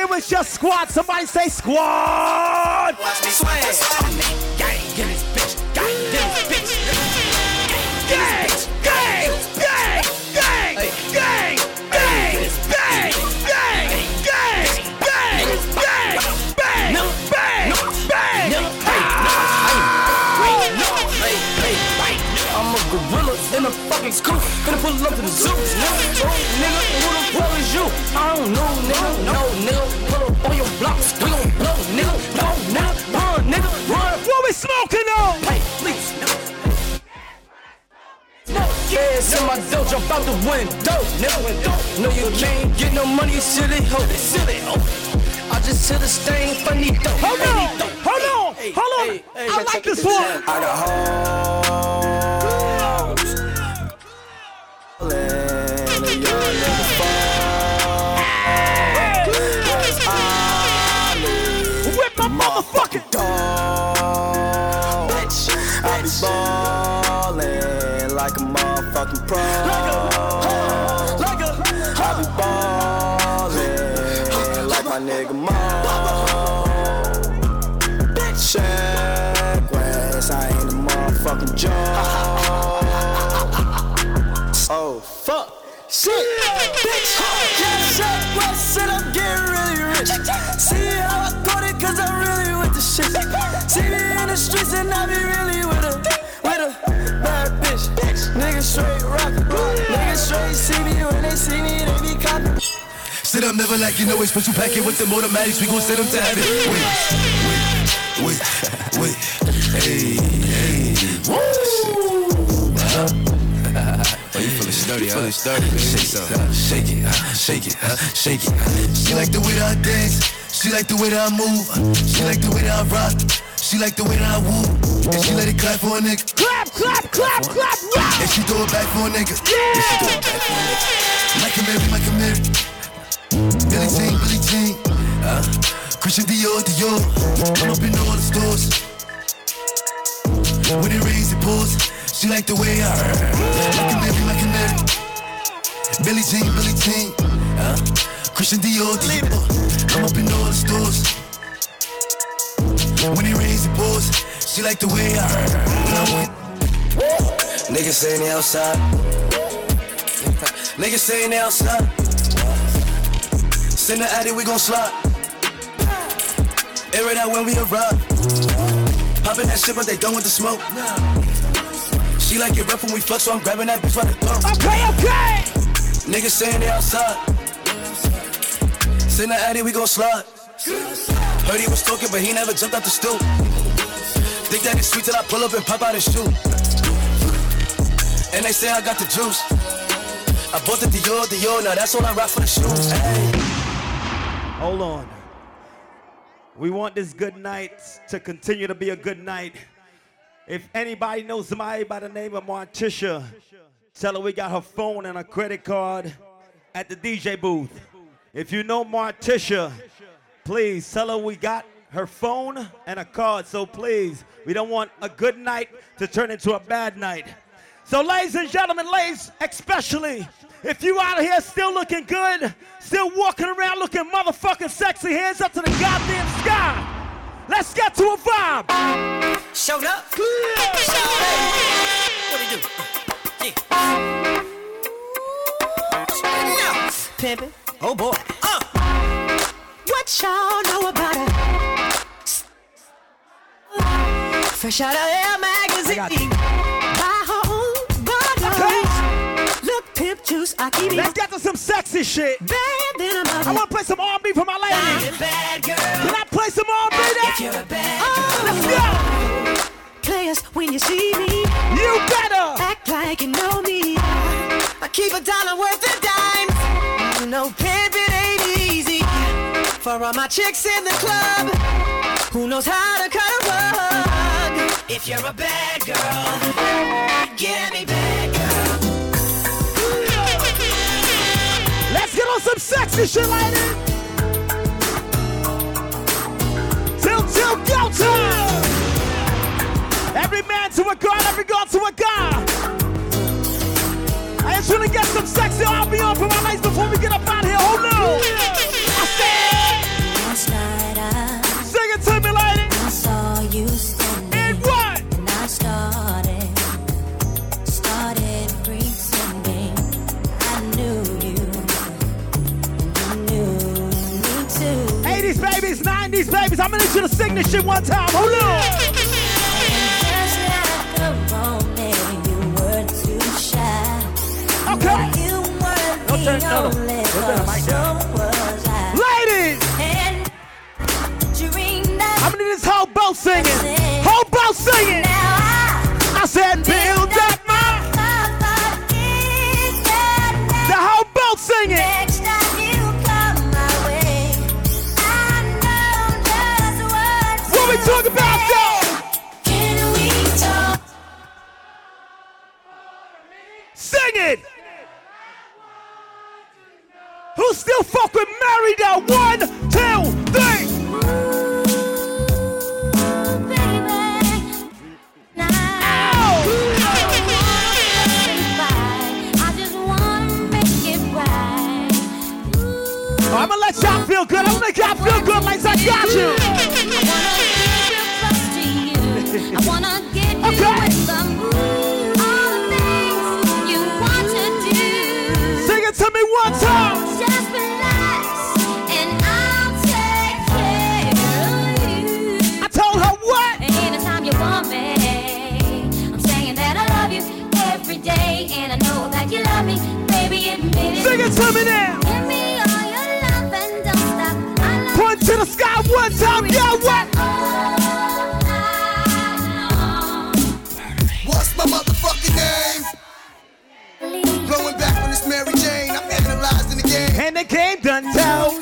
If you in here with your squad, somebody say squad. Watch me swag. Gang, get this bitch. Gang, get this bitch. Gang, gang, gang, gang, gang, bang, bang, bang, gang, bang, bang, bang, bang, bang. I'm a gorilla in a fucking scoop. Gonna pull up to the zoo. I don't know, nigga. No, nigga. Pull up on your blocks. We gon' blow, nigga. No, nigga. Run, nigga. Run. What we smoking on? Hey, please. No, yes, in my dough, jump out the window. Nigga, no, you can't get no money, silly hoe. Silly hoe. I just hit a stain, funny though. Hold on, hold on, hold on. I like this one. I got hoes. Motherfucking dog. I be ballin' like a motherfucking pro. Like I be ballin' like my nigga Mo. Check West, I ain't a motherfucking joke. [laughs] Oh fuck. Shit, bitch, yeah, shit, what's it? I'm getting really rich. [laughs] See how shit. See me in the streets and I be really with a, with a bad bitch. Niggas straight rockin', niggas straight see me when they see me, they be copping. Sit up, never like you know it's special packet with them automatics. We gon' send them to heaven. Wait, wait, wait, wait. Hey, hey. Woo! Oh, you feeling sturdy, you feeling sturdy, baby. Shake, some, shake it, uh, shake it, uh, shake it. uh. She like the way that I dance. She like the way that I move. She like the way that I rock. She like the way that I woo. And she let it clap for a nigga. Clap, clap, clap, clap, rock. And she throw it back for a nigga. Yeah. And she throw it back for a nigga. Like a Mary, like a Mary. Billy Jean, Billy Jean. Uh, Christian Dior, Dior. I'm up in all the stores. When it rains, it pours. She like the way I Like a Mary, like a Mary. Billy Jean, Billy Jean. Uh, Christian Dior. I'm up in all the stores. When it rains, the pours. She like the way I Niggas saying they outside. Niggas saying they outside. Send the addy, we gon' slide. Air it out when we arrive. Poppin' that shit, but they done with the smoke. She like it rough when we fuck, so I'm grabbing that bitch by the throat. Okay, okay. Niggas saying they outside. Send the addy, we gon' slide. Heard he was talking, but he never jumped out the stool. Think that it's sweet till I pull up and pop out his shoe. And they say I got the juice. I bought the Dior, Dior, now that's all I rock for the shoes. Hey. Hold on. We want this good night to continue to be a good night. If anybody knows somebody by the name of Martisha, tell her we got her phone and a credit card at the DJ booth. If you know Martisha, please tell her we got her phone and a card. So please, we don't want a good night to turn into a bad night. So, ladies and gentlemen, ladies, especially if you out here still looking good, still walking around looking motherfucking sexy, hands up to the goddamn sky. Let's get to a vibe. Showed up. What do you do? Yeah. Pimpin'. Oh boy. Uh. What y'all know about it? Fresh out of Air magazine. Buy her own bottles. Look, pimp juice, I keep it. Let's get to some sexy shit. Bad a mother. I want to play some R&B for my lady. Bad girl. Can I play some R&B then? If you're a bad Oh, girl. let's go. Players, when you see me, You better. act like you know me. I keep a dollar worth of dimes. You know, pimping ain't easy. For all my chicks in the club, who knows how to cut a rug? If you're a bad girl, get me bad girl. Let's get on some sexy shit, lady. Till, till, go time. Every man to a god, every god to a god. I just want to get some sexy R&B on for my ladies before we get up out here. Hold on. I said, Last night I, sing it to me, lady. I saw you standing. And what? And I started, started pretending I knew you. And you knew me too. 80s babies, 90s babies. I'm gonna need you to sing this shit one time. Hold on. Okay. You turn- no, no. turn the mic down. Ladies, that I'm gonna this whole boat singing. Whole boat singing. I said, build up my. The whole boat singing. Next time you come my way, I know just what What we to talk about, though? Can we talk? Sing it. Who still fuck with Mary though? One, two, three. I'm gonna let y'all feel good. I'm gonna make y'all feel good like I got you. I wanna get you Okay. with the move. All the things you want to do. Sing it to me one time. It. Sing me now. Give me all your love and don't stop. I love Point to the sky one time. Yeah, what? Oh, What's my motherfucking name? Blowing back on this Mary Jane, I'm analyzing the game. And the game done tell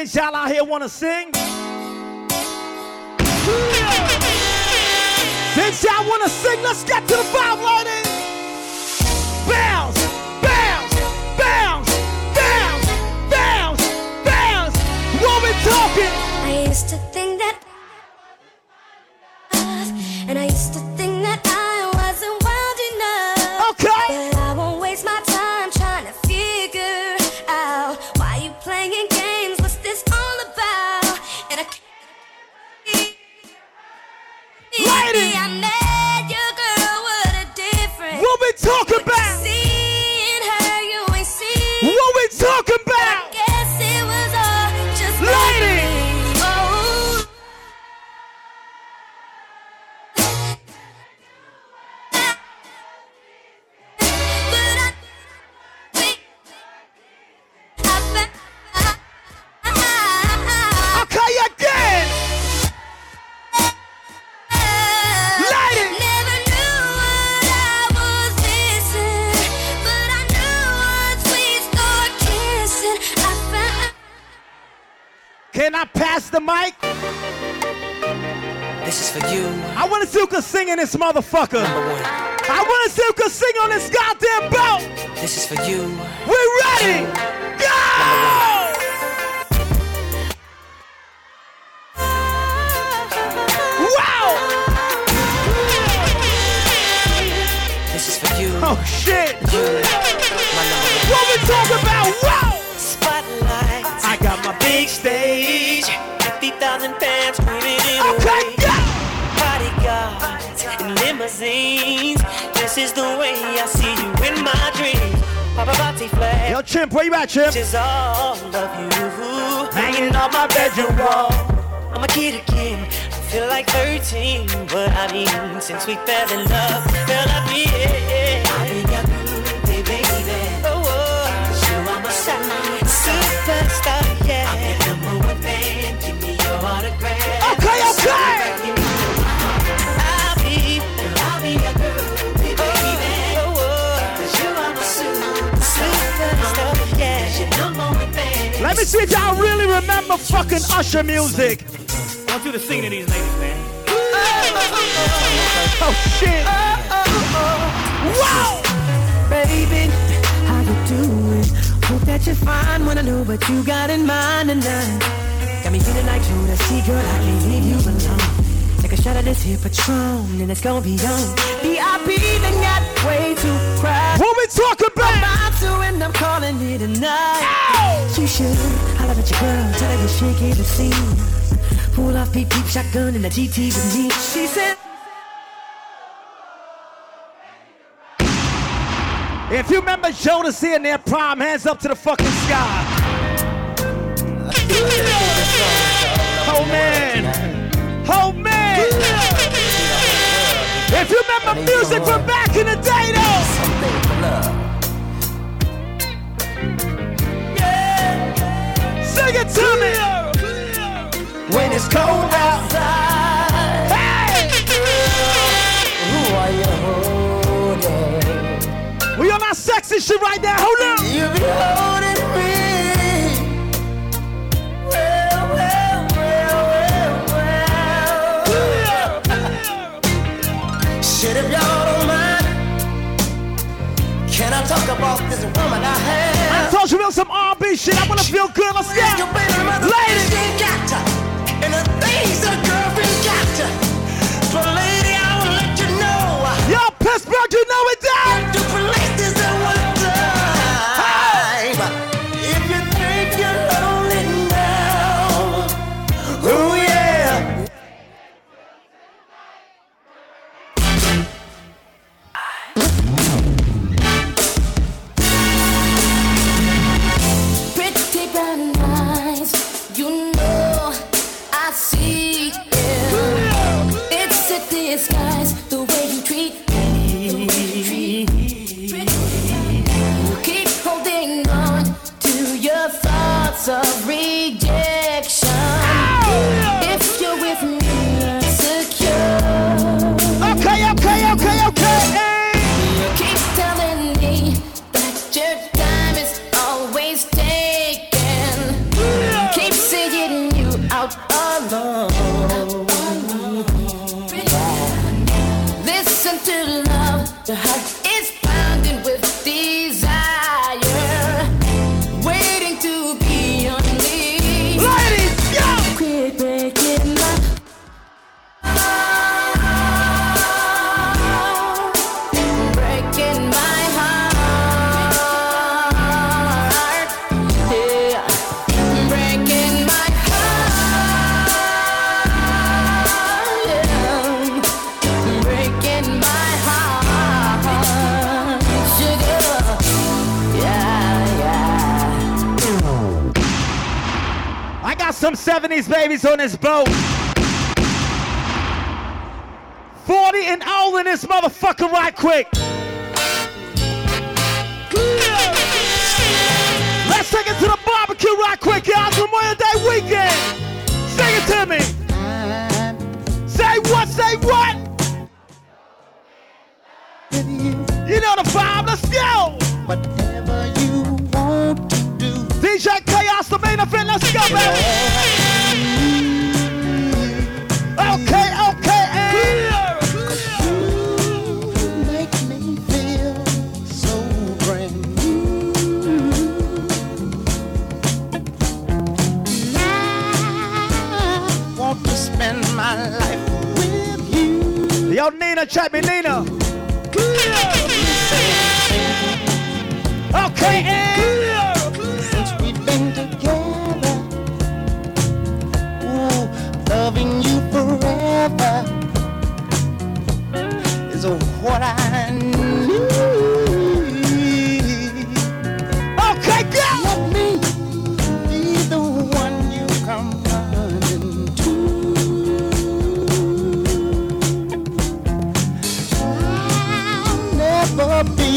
Since y'all out here want to sing, since y'all want to sing, let's get to the vibe, lighting. Bounce, bounce, bounce, bounce, bounce, bounce. What we talking? I used to mic? This is for you. I wanna see who sing in this motherfucker. I see who sing on this goddamn boat. This is for you. We're ready? Go! Wow! This is for you. Oh shit! You. What we talking about? Wow! Spotlight. I got my Big stage. 50,000 fans screaming in Okay, the go! Bodyguards and limousines. This is the way I see you in my dreams. Paparazzi flash. Yo, Chimp, where you at, Chimp? Is all of you hanging on my bedroom wall. I'm a kid again. I feel like 13, but I mean, since we fell in love, fell up yeah. I think I'm baby. Oh, oh. 'Cause you are my su- superstar, yeah. Let me see if y'all really remember fucking Usher music. I want you to sing to these ladies, man. [laughs] Oh shit! Wow! Baby, how you doing? Hope that you're fine. Wanna know what you got in mind tonight. Got me feeling like Judah. See, girl, I can't leave you alone. Take shot of this here Patron, and it's gonna be on. VIP, then got way too crowded. What we talking about? I'm about to, and I'm calling it a night. You should I holler at your girl, tell her you're shaking the scene. Pull off peep peep shotgun in the GT with me. She said. If you remember Jodeci in their prime, hands up to the fucking sky. Oh man! Oh man! If you remember music from back in the day, though. Sing it to me! When it's cold outside, Hey! who are you holding? We on our sexy shit right now. Hold up! You be holding talk about this woman I I told you about some R&B shit. I wanna feel good. Let's go! Ladies! she ain't got to, and the things a girlfriend got to. So, lady, I will let you know. Yo, Pittsburgh, you know it 70s babies on this boat. 40 and old in this motherfucker right quick. Let's take it to the barbecue right quick, y'all. Memorial Day weekend. Sing it to me. Say what, say what? You know the vibe, let's go. The main event, let's go, baby. Okay, okay, eh. and You make me feel so brand new. I want to spend my life with you. Yo, Nina, check me, Nina. Okay, and forever is what I need. Okay, go. Let me be the one you come running to. I'll never be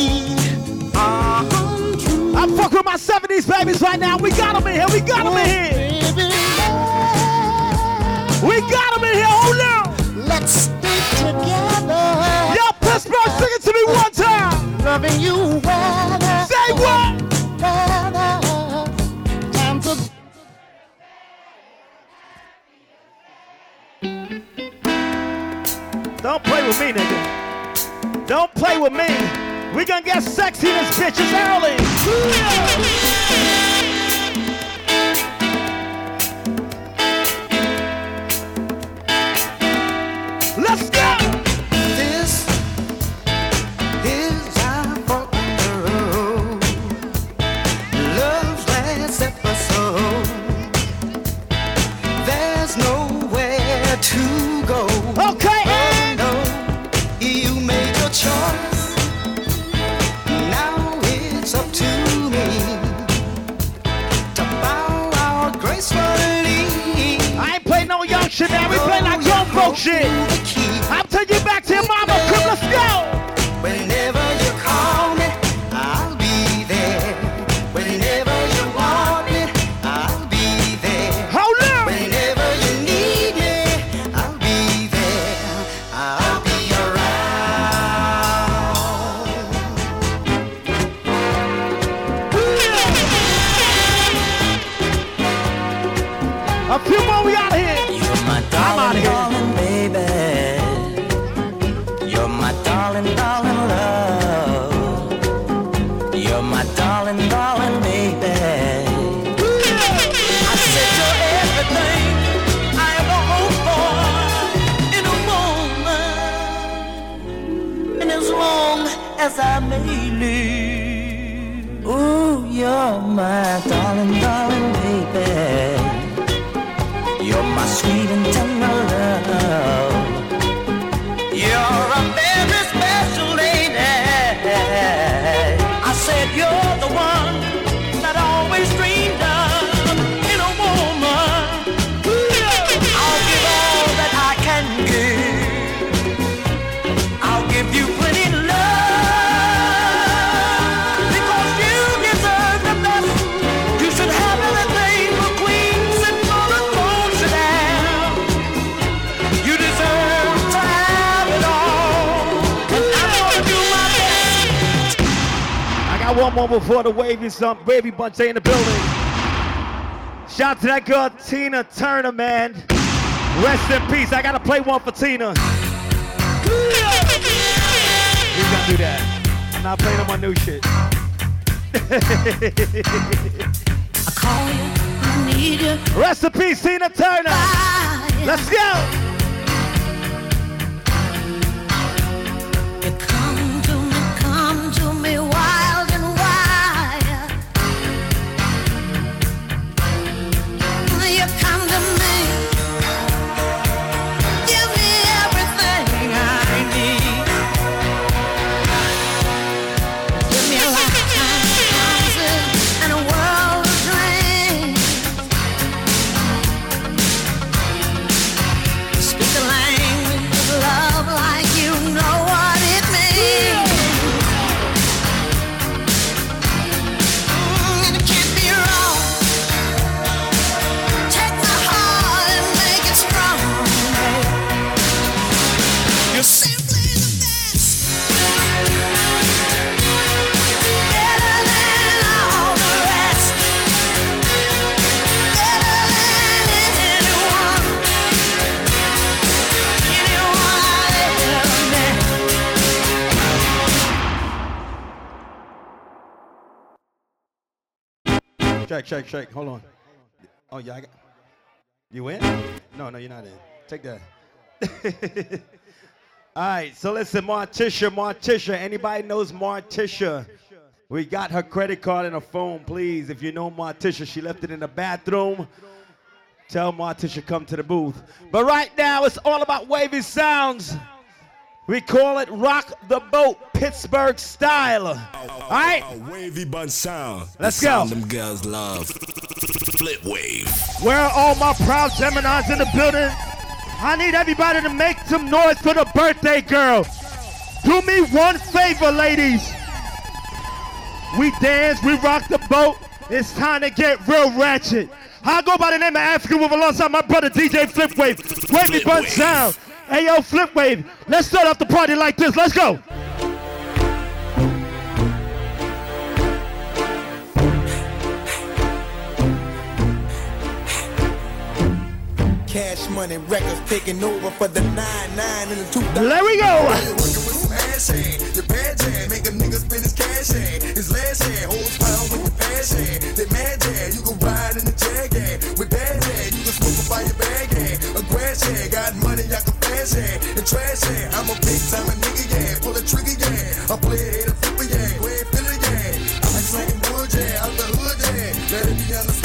untrue. I fuck with my 70s babies right now. We got them in here. We got them in here. Stay together. Yo, Pittsburgh, sing it to me one time. Loving you weather. Say what? Weather. Time to Don't play with me, nigga. Don't play with me. We gonna get sexy in this bitch. It's early. Let's grown shit. I'm taking back to your mama. Got one before the wavy some baby bunch in the building. Shout out to that girl Tina Turner, man. Rest in peace. I gotta play one for Tina. You gotta do that. I'm not playing on my new shit. [laughs] I call you, I need you. Rest in peace, Tina Turner. Let's go. Shake, shake, shake. Hold on. Oh, yeah, I got. You in? No, no, you're not in. Take that. [laughs] All right, so listen, Morticia, Morticia. Anybody knows Morticia? We got her credit card and her phone, please. If you know Morticia, she left it in the bathroom. Tell Morticia come to the booth. But right now, it's all about wavy sounds. We call it Rock the Boat, Pittsburgh style. All right? Wavy Bunch Sound. Let's The sound go. Them girls love. Flipwave. Where are all my proud Geminis in the building? I need everybody to make some noise for the birthday girl. Do me one favor, ladies. We dance, we rock the boat. It's time to get real ratchet. I go by the name of African with alongside my brother DJ Flipwave. Wavy Bunch Sound. Hey yo, Flipwave. Let's start off the party like this. Let's go. Cash money records taking over for the 9-9 and the 2000. There we go. Working with some passion. Your bad jam, make a nigga spend his cash hand. His last hand, pound with. They mad jam, you can ride in the jag hand. With that hand, you can bag grass hand, got money, I can flash hand. And trash hand, I'm a big time a nigga, yeah. Pull a trigger, yeah. I play it, a flipper, yeah. Go ahead, fill it, yeah. I like slanging yeah. Out the hood, yeah. Let it be understood,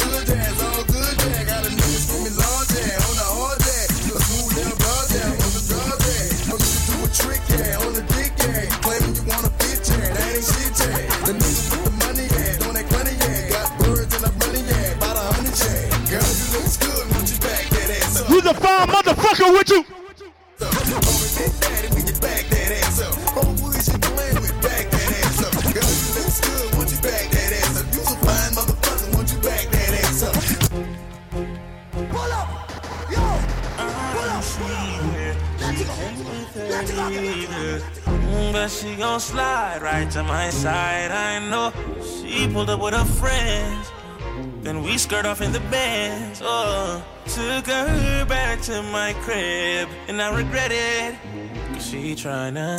Pull up! Mm, But she gon' slide right to my side. I know she pulled up with her friends. Then we skirt off in the bands. Oh, took her back to my crib, and I regret it. Cause she tryna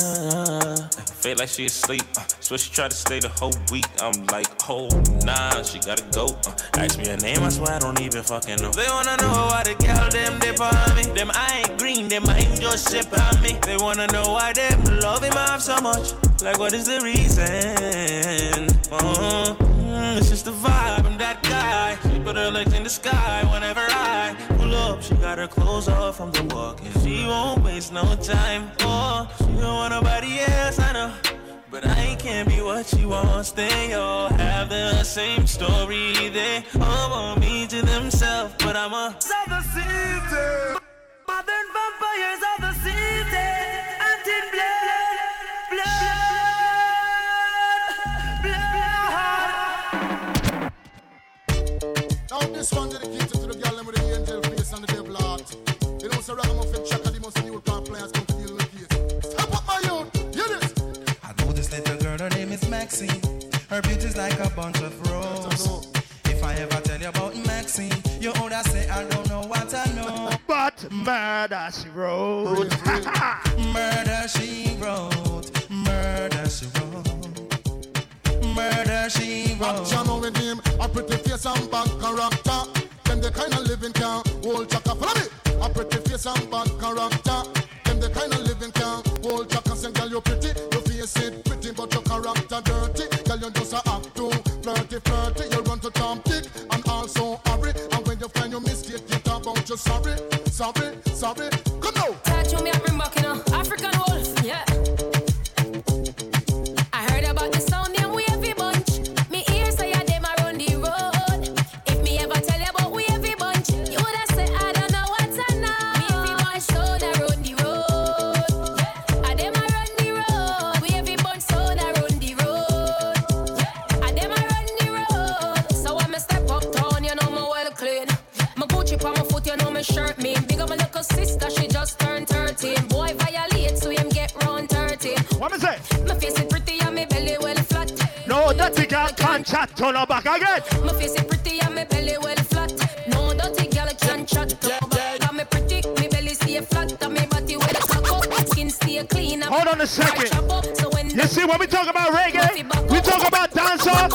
feel like she asleep. Uh, so she tried to stay the whole week. I'm like, oh nah, she gotta go. Uh, ask me her name, I swear I don't even fucking know. They wanna know why the girl them dip on me. Them I ain't green, them I ain't just sip on me. They wanna know why them love him off so much. Like what is the reason? Uh, it's just the vibe. I'm that guy. She put her legs in the sky whenever I pull up. She got her clothes off from the walk, and she won't waste no time. Oh, she don't want nobody else, I know. But I can't be what she wants. They all have the same story. They all want me to themselves, but I'm a of the city. Modern vampires of the city. This one dedicated to the girl them with the angel face and the devil heart. You know, so ragamuffin chaka, the most new car players come to deal with this. Step up my youth, hear this. I know this little girl, her name is Maxine. Her beauty's like a bunch of roses. If I ever tell you about Maxine, you older say I don't know what I know. But murder she wrote. [laughs] murder she wrote. Murder she wrote. Murder she wrote. Action with him, a pretty face and bad character. Them the kind of living can hold chaka. Follow me. A pretty face and bad character. Them the kind of living can hold chaka. Say, girl, you pretty, your face it pretty, but your character dirty. Girl, you just a act too flirty, flirty. You run to Tom Dick and also Harry. And when you find your mistake, you talk about you sorry, sorry, sorry. What me say? My face is pretty and my belly well flat. No dirty girl can't chat. Turn her back again. My face is pretty and my belly well flat. No dirty girl can chat. Got me pretty, me belly stay flat, and me body well cock. Skin stay clean. Hold on a second. chop up. So when You see, when we talk about reggae, we talk about dancehall,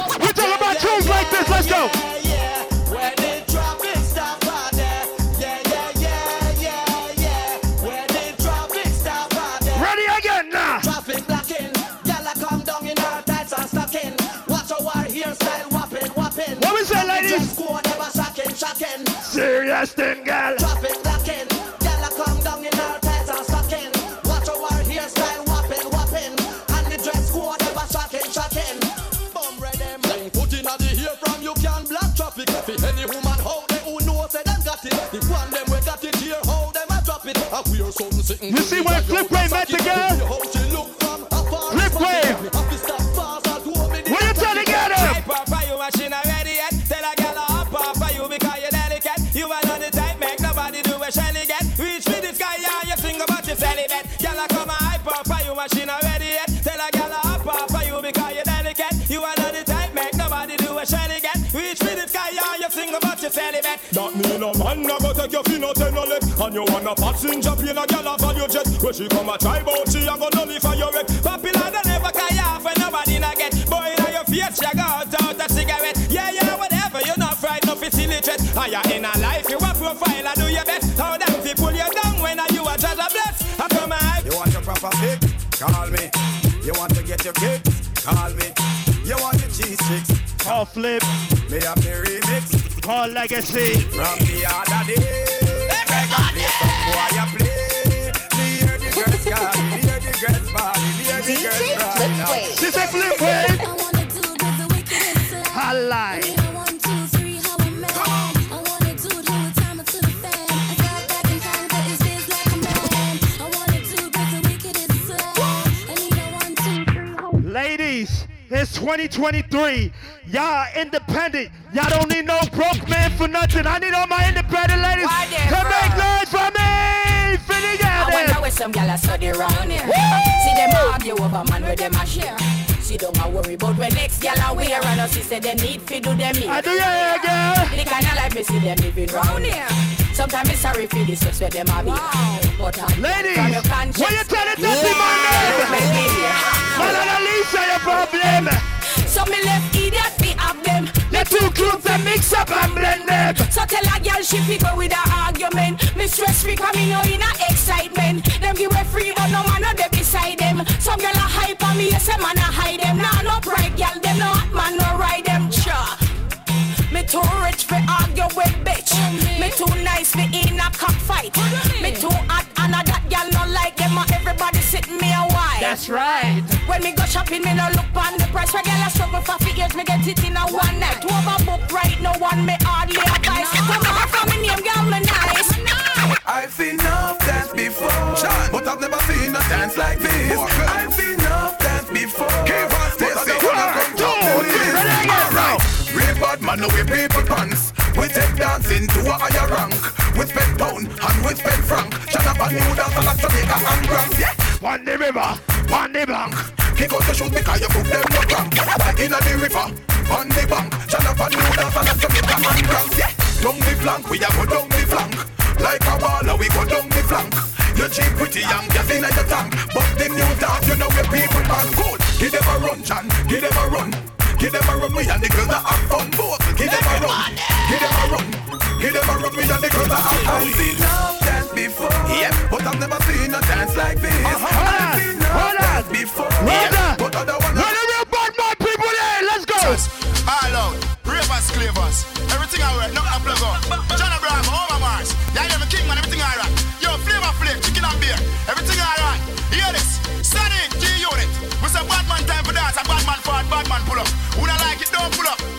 serious thing, girl. A go take your fin out ten a leg And you want a passenger plane a gal a ValuJet When she come a try bout she a go nullify your wreck Popular don't never carry off when nobody not get. Boy, in your face, you go out, out a cigarette. Yeah, yeah, whatever, you're not frightened of it's illiterate. And you're in a life, you a profile, I do your best. How them fi pull you down when I you a judge a bless. I come and You want your proper fix? Call me. You want to get your kicks? Call me. You want your cheese sticks? Call Flip. Me have the remix. Call Legacy. From the other day. Make a play some boy you play. Me hear the girls calling, me hear the girls bawling, me hear the girls crying out. She said Flipwave. I lie. Ladies, it's 2023. Y'all independent. Y'all don't need no broke man for nothing. I need all my independent ladies they to make noise for me. Finna I get wonder where some gyal a study round here. See them argue over man where them a share. She don't a worry about when next gyal a wear and us she say they need fi do them here. I do hair, girl. The kind of life me see them living round here. Sometimes it's sorry for this where them a be. But I Ladies, from your conscience. what you tell the dirty man them? Mona Lisa, your problem. So me left two groups they mix up and blend them. So tell a girl she fi go with a argument. Me stress free come me no in a excitement. Them give way free but no man no dey beside them. Some girl a hype on me, yes a man a hide them. Nah no pride girl, them no hot man no ride them. Sure. Me too rich for argue with bitch. Me too nice for in a cockfight. Me too hot and a that girl no like them. and Everybody That's right. When me go shopping, me no look on the price. Where girl a struggle for figures, me get it in a one night. Overbook right, no one me hardly advice. Come on, from me name, girl, me nice. I've seen enough dance before, but I've never seen a dance like this. I've seen enough dance before, but I don't wanna come top to this. Alright, real bad man, no we people pants. We take dancing to a higher rank. We spend pound and we spend franc. Shut up and new dance and Jamaica and Grams. Yeah, on the river, on the bank. Kick out the shoes because you put them no cramp. In the river, on the bank. Shut up and new dance and Jamaica and Grams. Yeah, down the flank, we a go down the flank. Like a baller, we go down the flank. You cheap pretty young, just in your tank. But the new dance, you know where people can cool. Give them a run, Chan. Give them a run. Give them a run, we and the girls that have fun. Both. Give them a run. Give them a run. Give them a run, we the that. I've seen enough dance before. Yeah, but I've never seen a dance like this. Uh-huh. I've seen enough dance before. Yeah, but other one. Where the real bad man people there? Let's go. All out, ravers, clavers, everything I wear, nothing I plug on. John Abraham, Homer Mars, yeah, I'm a king man, everything I rock. Yo, flavor flame, chicken and beer, everything I rock. Hear this, Sunny G Unit. We say bad man time for dance, a bad man forward, bad man pull up. Who don't like it, don't pull up.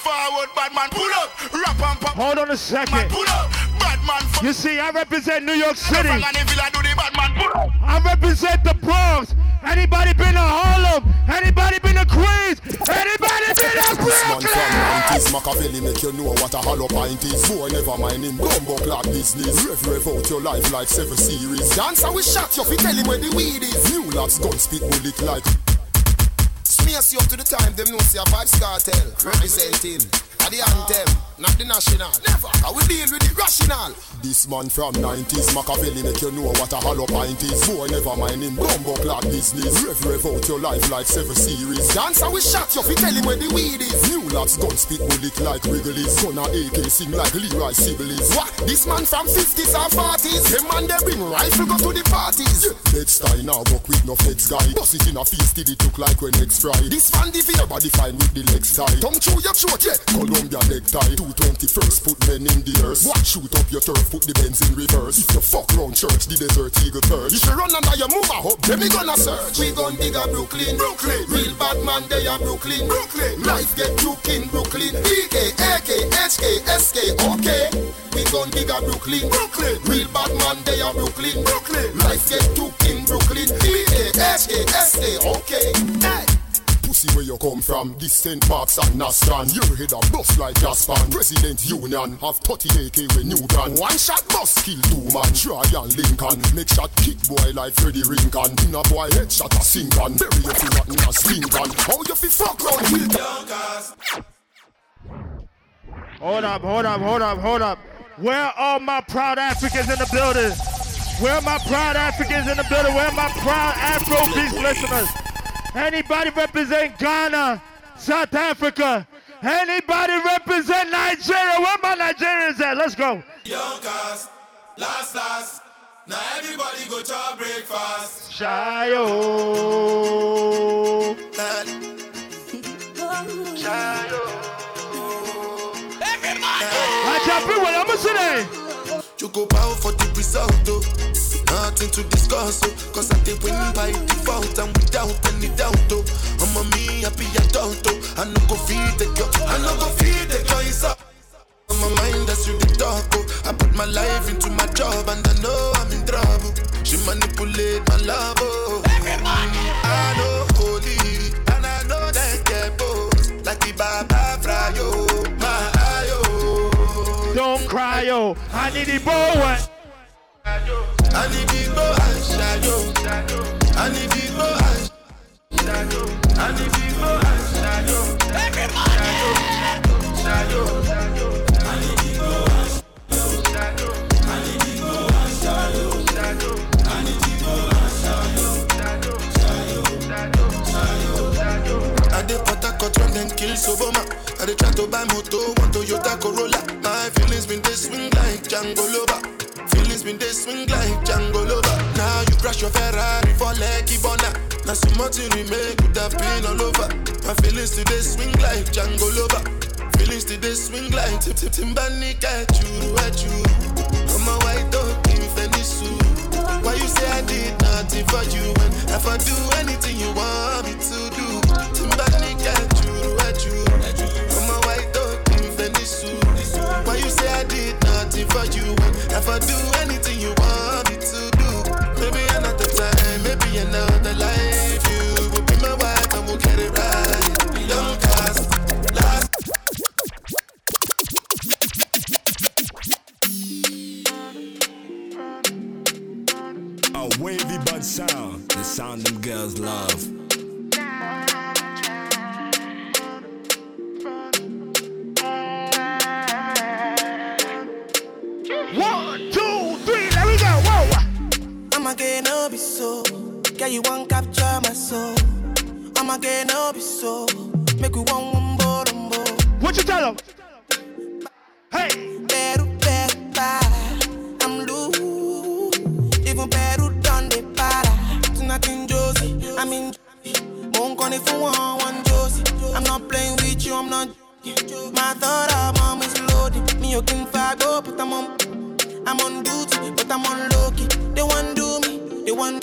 Forward, bad man pull up. Rap and pop. Hold on a second. Pull up, bad man. You see, I represent New York City. I do the bad man pull up. I represent the Bronx. Anybody been to Harlem? Anybody been to Queens? Anybody been to man Brooklyn? 90s Machiavelli make you know what a hollow pint is Boy never mind him, gumbo clock business Rev rev out your life like seven series Dance and we shot you, fi tell him where the weed is New lads gun spit bullet like Smear you up to the time, them know see a Vybz Kartel Representing, at the anthem not the national. Never, I will deal with the rational. This man from 90s, Machiavelli make you know what a hollow pint is. Boy, never mind him, bumbo clock business. Rev, rev out your life like seven series. Dance, I will shot you, fi tell him where the weed is. New lads gun spit bullet like Wrigley's. Gonna AK sing like Leroy Sibbles. What? This man from 50s or 40s. Him man they bring rifle go to the parties. Yeah. Next time now walk with no feds guy. Bust it in a feast till it look like when next fry. This man the fear body fine with the legs tie. Tongue through your throat, yeah. Columbia necktie. 221st put men in the earth. What? Shoot up your turf, put the Benz in reverse. If you fuck round church, the desert eagle perch. If you run under your move, I hope them gonna search. We gon' dig a Brooklyn, Brooklyn. Real bad man, they are Brooklyn, Brooklyn. Life get you in Brooklyn. BK, AK, HK, SK, okay. We gon' dig a Brooklyn, Brooklyn. Real bad man, they are Brooklyn, Brooklyn. Life get you in Brooklyn. BK, HK, SK, okay. Hey. Pussy where you come from, This distant parts and Nastan. Your head a bust like Gaspan. President Union have 30 AK with new gun. One shot bust kill two man. Try and Lincoln. Make shot kick boy like Freddie Rincon. In a boy head shot a sink on. Bury you feel rotten as Lincoln. How you fi fuck round Hilton? Hold up, hold up, hold up, hold up. Where are my proud Africans in the building? Where are my proud Africans in the building? Where are my proud Afro Beats listeners? Anybody represent Ghana, South Africa? Anybody represent Nigeria? Where my Nigerians at? Let's go. Young cast, last last. Now everybody go to breakfast. Shayo. I jump in with I'm today. You go bow for the result, though. Nothing to discuss, oh. Cause I did win by default and without any doubt, oh. I'm a me happy adult, oh. I no go feed the girl, I no go feed the girl, it's up. On my mind, that's you the talk, oh. I put my life into my job and I know I'm in trouble. She manipulate my love, oh. I know holy, and I know that get both. Like the Baba Frayo, oh. my ayo. Oh. Don't cry, yo. I need the boy. I need the boy and shadow. Everybody. Put a cut run then kill Soboma. I dey try to buy moto, one Toyota Corolla. My feelings been they swing like Django Lover. Feelings been they swing like Django Lover. Now you crash your Ferrari for Lucky Bona. Now so much you remake could have been all over. My feelings today swing like Django Lover. Feelings today swing like Tip Tip Timbani at you. I'm a white dog in Venice. Why you say I did nothing for you when if I do anything you want me to do? Timbani at you. I'm a white dog in Venice. Why you say I did nothing for you if I do anything you want me to do? Maybe another time, maybe another life. You will be my wife and we'll get it right. Young cast, last. A Wavy Bunch Sound. The sound them girls love. I'ma get no be so. Girl, you won't capture my soul. I'ma get no be so. Make you one one bottom What you tell 'em? Hey. Peru, para. I'm loose. Even Peru done the para. Tonight in Josie, I'm in. Won't call it for one, one Josie. I'm not playing with you, I'm not. My thought of mom is loaded. Me, you can go, but I'm on. I'm on duty, but I'm on low key. They want do me, they want,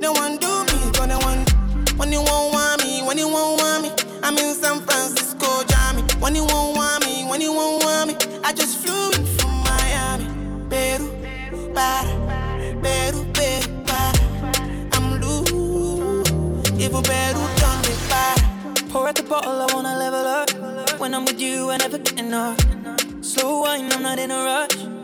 they want do me, but they want. When you won't want me, when you won't want me, I'm in San Francisco, Jammy. When you won't want me, when you won't want me, I just flew in from Miami, Peru, para, Peru, Peru, para. I'm loose, even Peru done me para. Pour out the bottle, I wanna level up. When I'm with you, I never get enough. Slow wine, I'm not in a rush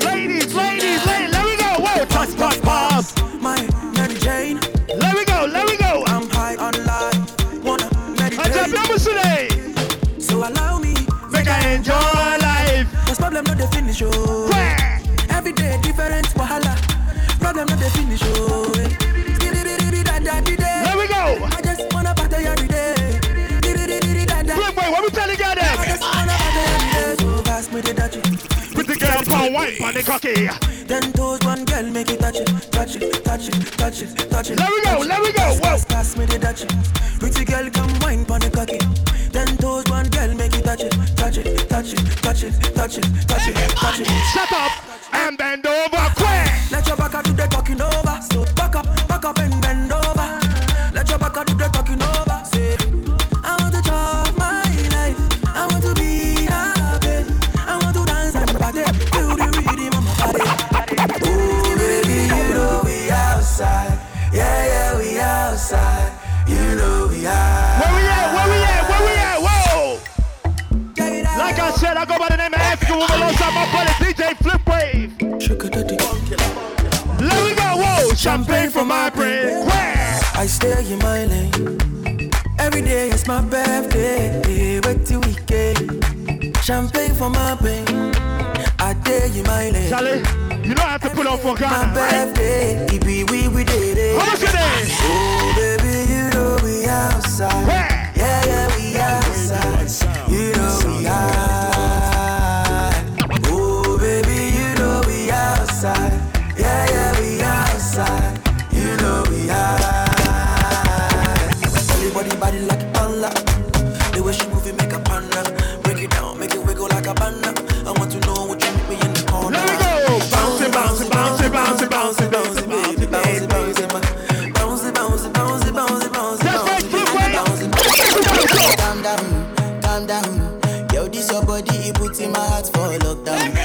Finish, oh. Every day different wahala. Problem not the finish, oh. There we go. I just wanna party every day. Wait, what we telling you I them? just wanna party every day. So pass me the. With the girl pound white on the cocky. Ten toes, one girl, make it touch it, touch it, touch it, touch it, touch it. Let me go, touch it. let me go, Pass. Pass, me the dutchie. Pretty girl, come wine pon the cocky. Ten toes, one girl, make it touch it, touch it, touch it, touch it, touch it, touch it, touch it. Shut up and bend over, quick. Let your back do the talking over. So back up, back up and bend over. Outside. Yeah, yeah, we outside. You know we out. Where we at? Where we at? Where we at? Whoa! Like I said, I go by the name of African Woman alongside my buddy DJ Flipwave. Sugar daddy. Let me go, whoa! Champagne for my brain. I stay in my lane. Every day is my birthday. Wait till weekend. Champagne for my pain. I stay in my lane. Charlie, you don't have to put on for My Ghana. birthday, it be we we did it. How much it is? Oh baby, you know we outside. Yeah, yeah, we outside. You know we outside. them.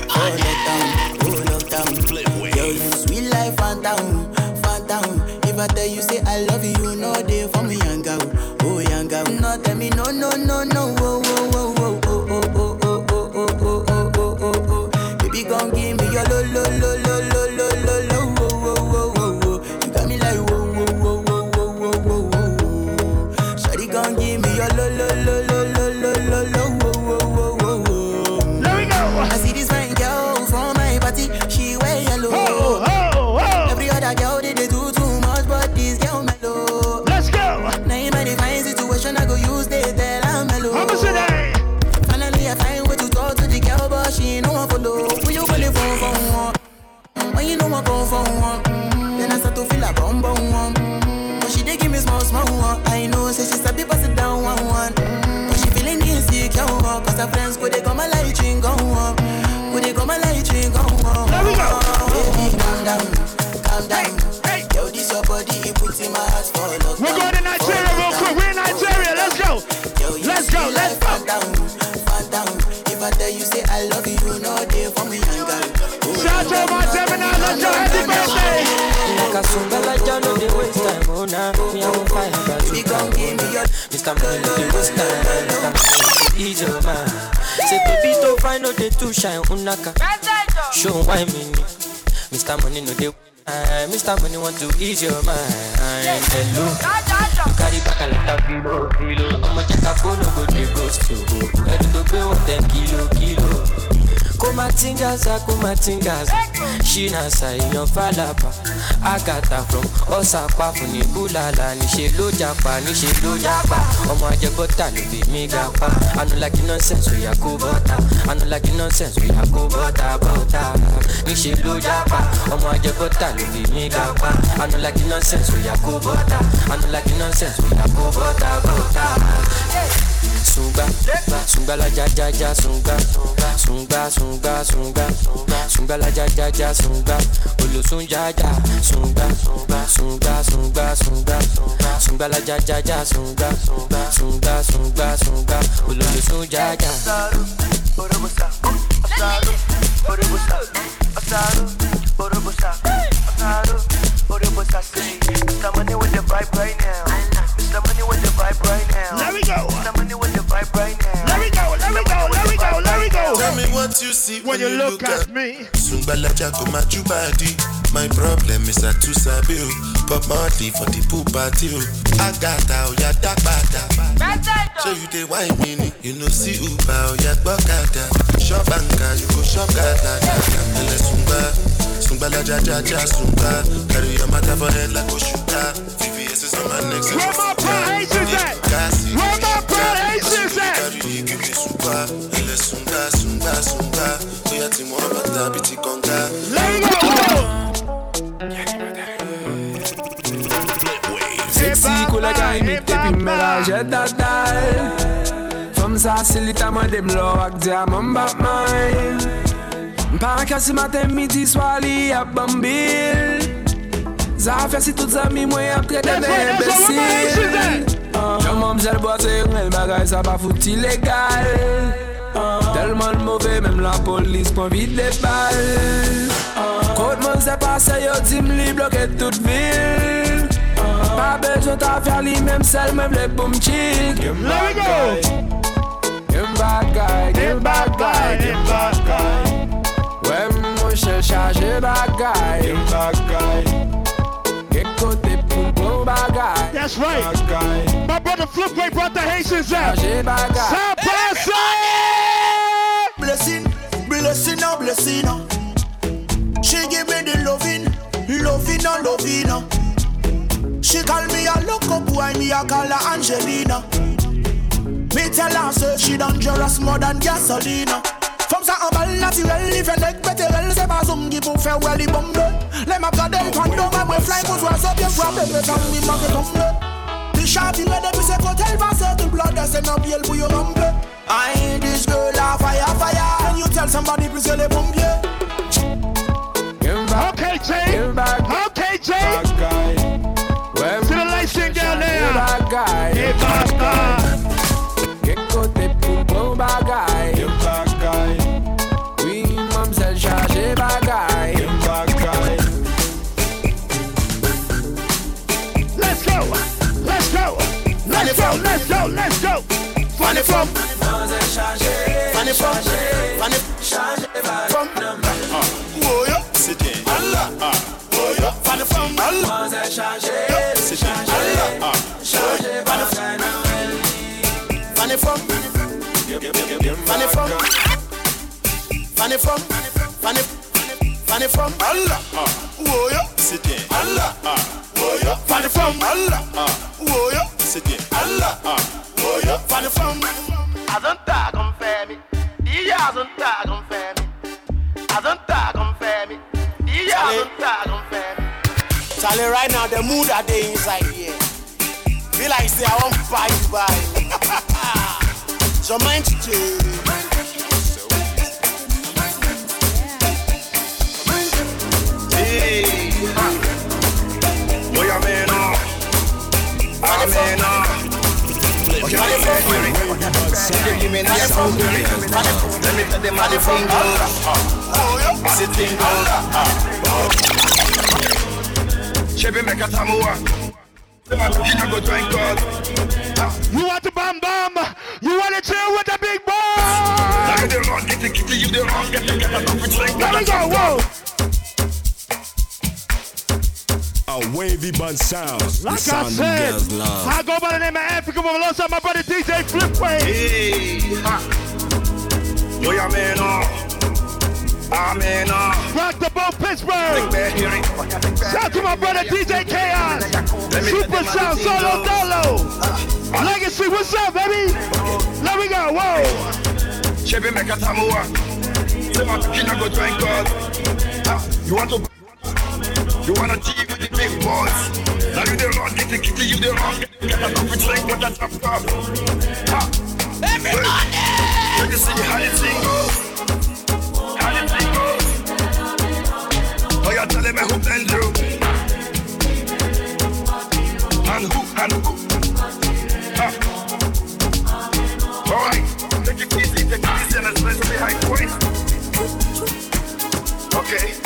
No dey waste time Mr. Ease your mind. Say baby to find no dey too shine unaka. Show why me Mr. Money no time Mr. Money want to ease your mind. Hello. You carry back a lot of kilo, kilo. I'ma check a phone, no go dey ghost you Ready to pay one ten kilo, kilo kumatingaza kumatingaza. Ṣínàṣà èèyàn fàlàpà àgàtà from ọ̀sàpá fún ní búlàlà níṣẹ́ ló japa níṣẹ́ ló japa. Ọmọ ajẹbọ́tà ló fi mí ga pa anulagi nonsense oya kó bọ́tà anulagi nonsense oya kó bọ́tà bọ́tà níṣẹ́ ló japa. Ọmọ ajẹbọ́tà ló fi mí ga pa anulagi nonsense oya kó bọ́tà anulagi nonsense oya kó bọ́tà bọ́tà. Sunga, sunga la ja ja ja sunga, sunga sunga sunga, sunga la ja ja ja sunga, olosun ja ja sunga, sunga sunga sunga, sunga la ja ja ja sunga, sunga sunga sunga, olosun ja ja. Mr. Money with the vibe right now. Mr. Money with the vibe right now. Let me go. Mr. Money with the vibe right now. Let me go. Let me go. Let me go. Let me go. Tell me what you see When you look at me. Sungbalaja go my body. My problem is I too sabi o. Pop Marley for the pool party o. Agata oya dagbada. Show you the wine mini. You know see Uber oya gbọ́kada. shop banka, you go shop gata gata. Ele sumba, sumba la ja ja ja sumba. Carry your matter for head like Oshuka. VVS is on my neck. so Where my proud Haitians at? le ka imit epi meraje datal Fom sa silita mwen dem lo ak diya mwen bak may Mpa kasi maten midi swali ap bambil. Zafè si tout zami mwen ap tre deme imbesil Yon mwen mjel bote yon el bagay sa pa fout ilegal uh, Telman mwove menm la polis pon vide bal. Uh, Kote mwen se pase yo di mli bloke tout vil. Pa bezo ta fè li mèm sel mèm le pou mchik Give Let me go. Give back guy, give back guy, give back guy Wè mwen chè chaje bagay Give back guy Get kote pou pou bagay That's right. My brother Flipwave brought the Haitians out. Chaje bagay Sound Passe! Blessing, blessing, oh blessing. oh. She give me the loving, loving, oh loving. oh. She call me a loco boy, me a call her Angelina. Me tell her say she dangerous more than gasolina. From sa embal naturel, if you neck beterel, c'est pas zoom qui pour faire well, il bombe. Les maps gardent pendant ma way fly, pour voir ça bien frappé, mais ça me manque tombe. The shot in the music hotel, va c'est tout blood, c'est non bien pour you rumble. I this girl a fire, fire. Can you tell somebody please les pompiers? Okay, Jay. Okay, Jay. Bagay Give back guy. Kote pou pou bagay Give back guy Oui, mam sel chaje bagay Give back guy Let's go. Let's go. Let's go. Let's go. Let's go. Funny from, Mam sel chaje funny from, funny Chaje eh from. Uh, oh yeah, C'était Allah. Oh yeah, funny from Allah. Mam sel chaje funny from, funny from, funny, funny from Allah. Uh, oh yeah, C'était Allah. Uh, oh yeah, funny from Allah. Uh, oh yeah, C'était Allah. Oh yeah, funny from. Azanta confirmi, dia azanta confirmi, azanta confirmi, dia azanta confirmi. Charlie, right now the mood that they inside here. Feel like say I want fight you [laughs] ah. by. So mind to let me tell them how looking a go God. You want the bam bam? You want to chill with the big boy? The the the the the. Let me go. Whoa. A Wavy Bunch Sound. the Like I said, love. I go by the name of Africa from alongside my brother DJ Flipwave. Hey, ha. Boy, I'm in awe. I'm in awe. Rock the boat Pittsburgh. Big hear it. Shout to my brother DJ Kaos. Super Sound Solo Dolo. Legacy, what's up, baby? Let me go. Whoa. Chevy make a tamuwa. Them a go drink God. Ah, You want to you wanna tea with the big boys? Now you the wrong, get the kitty, you the wrong. Get a coffee drink with that top. Ah, Everybody! Let me see how the thing goes. How the thing goes. Oh, you telling me who tell you? And who, and who? Ah. All right, take it easy, take it easy, and let's play some behind boys. Okay.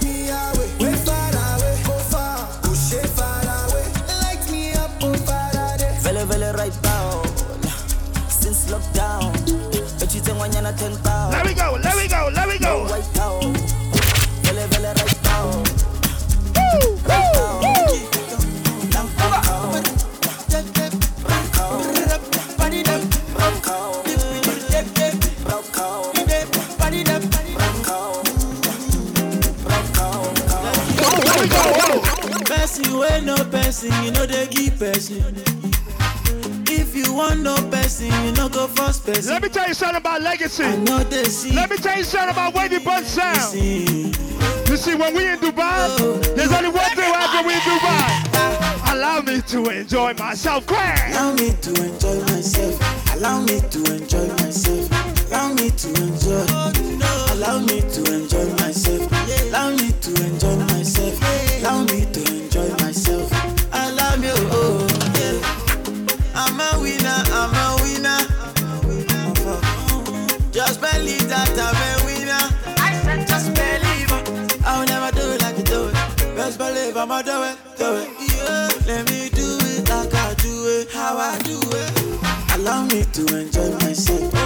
one and a ten. Let me go, let me go, let me go. No white out. Vele, vele, right out. Woo, right out. Person, you ain't no person, you know they give person you want no person, you no go first person. Let me tell you something about legacy. Let me tell you something about Wavy Bunch Sound. You see, when we in Dubai, oh, there's only one thing happen we in Dubai. Allow me to enjoy myself. Quick. Allow me to enjoy myself. Allow me to enjoy myself. Allow me to enjoy. Allow me to enjoy myself. Allow me I'ma do it, do it. Yeah, let me do it like I do it, how I do it. Allow me to enjoy myself.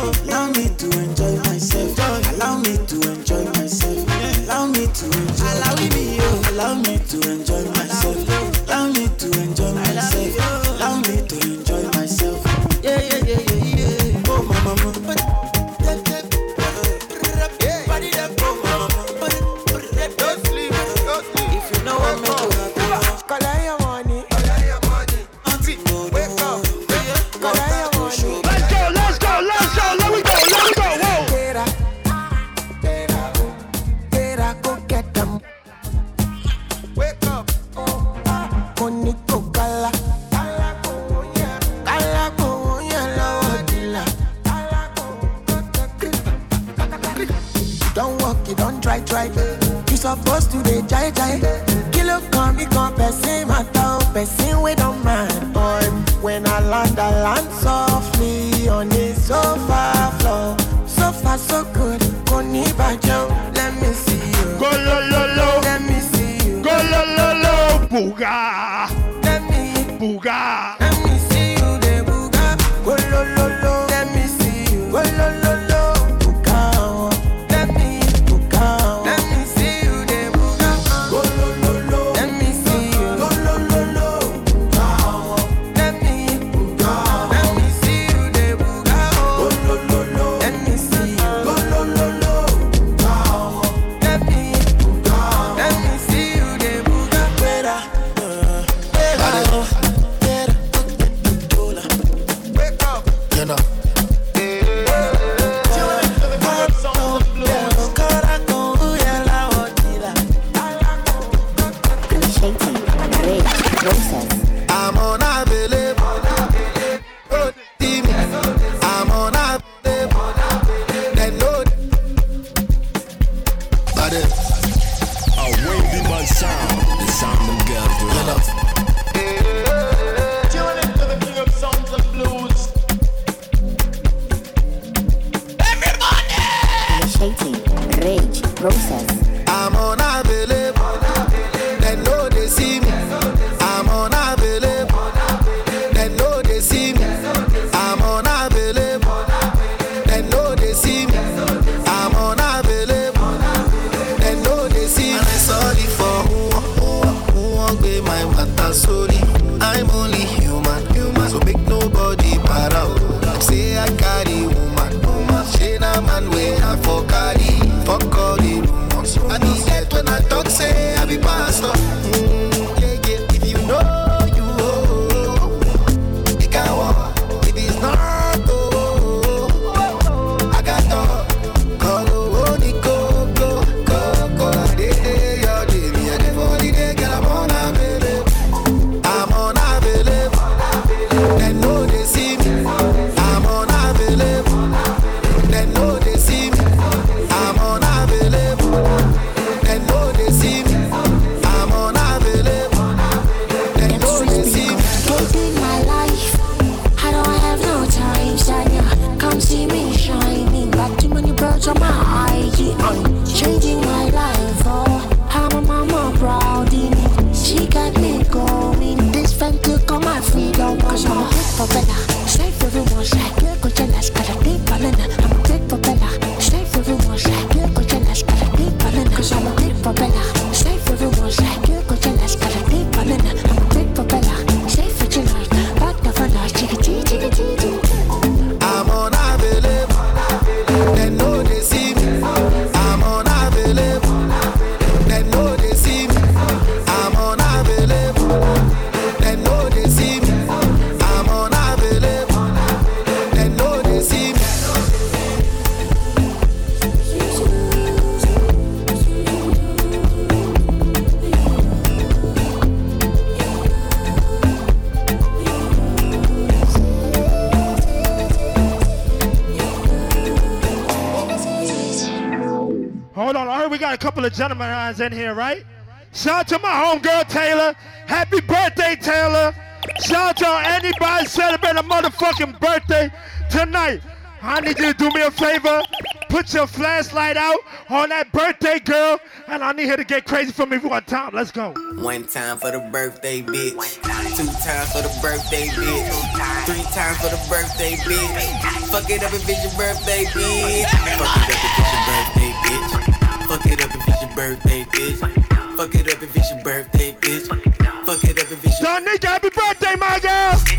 Couple of gentlemen in here, right? Shout out to my homegirl Taylor. Happy birthday, Taylor. Shout out to anybody celebrating a motherfucking birthday tonight. I need you to do me a favor. Put your flashlight out on that birthday girl, and I need her to get crazy for me one time. Let's go. One time for the birthday bitch. Two times for the birthday bitch. Three times for the birthday bitch. Fuck it up if it's your birthday bitch. Birthday bitch. Fuck it up if it's your birthday bitch. Fuck it up if it's your birthday, my girl.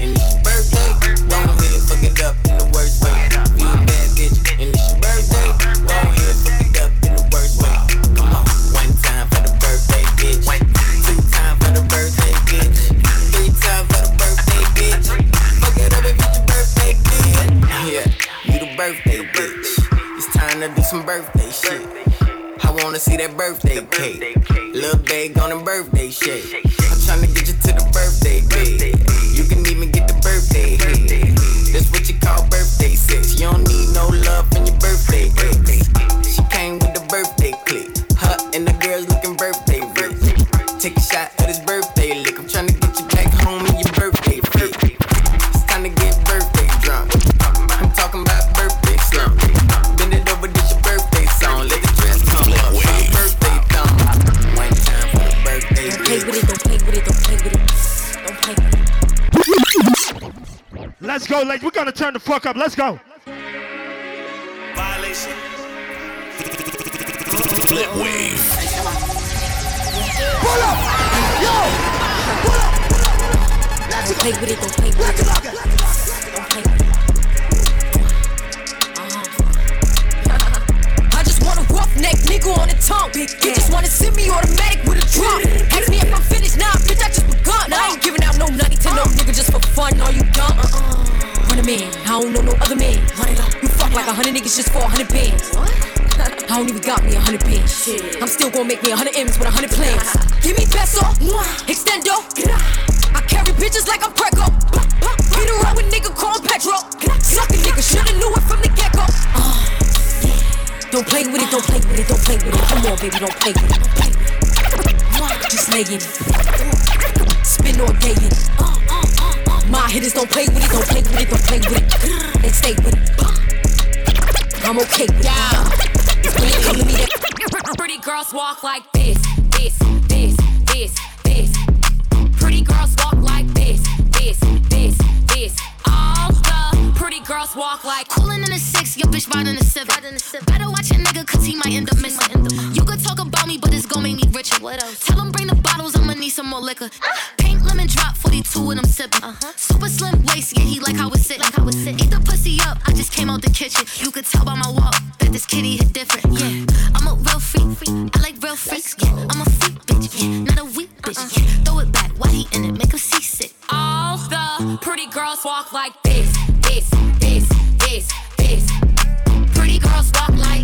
Go, like we're gonna turn the fuck up. Let's go. Violation. Flipwave. Pull up, yo. Don't play with it, don't play with it. Don't play with it. Uh-huh. [laughs] I just want a roughneck nigga on the tongue. You just wanna send me automatic with a drum. Man, I don't know no other man. You fuck like a hundred niggas just for a hundred bands. I don't even got me a hundred bands. I'm still gonna make me a hundred M's with a hundred plans. Give me peso, extendo. I carry bitches like I'm Preco. Beat around with nigga called Petro. Suck a nigga, shoulda knew it from the get go. Uh, don't play with it, don't play with it, don't play with it. Come on, baby, don't play with it. Don't play with it. Just lay in it. Spin all day in it. My hitters don't play with it, don't play with it, don't play with it. They stay with it. I'm okay with it. When you come to me, that Pretty girls walk like this, this, this, this, this. Pretty girls walk like this, this, this, this. All the pretty girls walk like Coolin' in a six, your bitch riding a seven. Better watch your nigga, cause he might end up missing. You could talk about me, but it's gon' make me richer. What? Tell him bring the bottles, I'ma need some more liquor. Pink could tell by my walk that this kitty hit different. Yeah, I'm a real freak. I like real freaks. Yeah, I'm a freak bitch. Yeah, not a weak bitch. Yeah, throw it back, why he in it? Make him seasick. all the pretty girls walk like this, this, this, this, this. Pretty girls walk like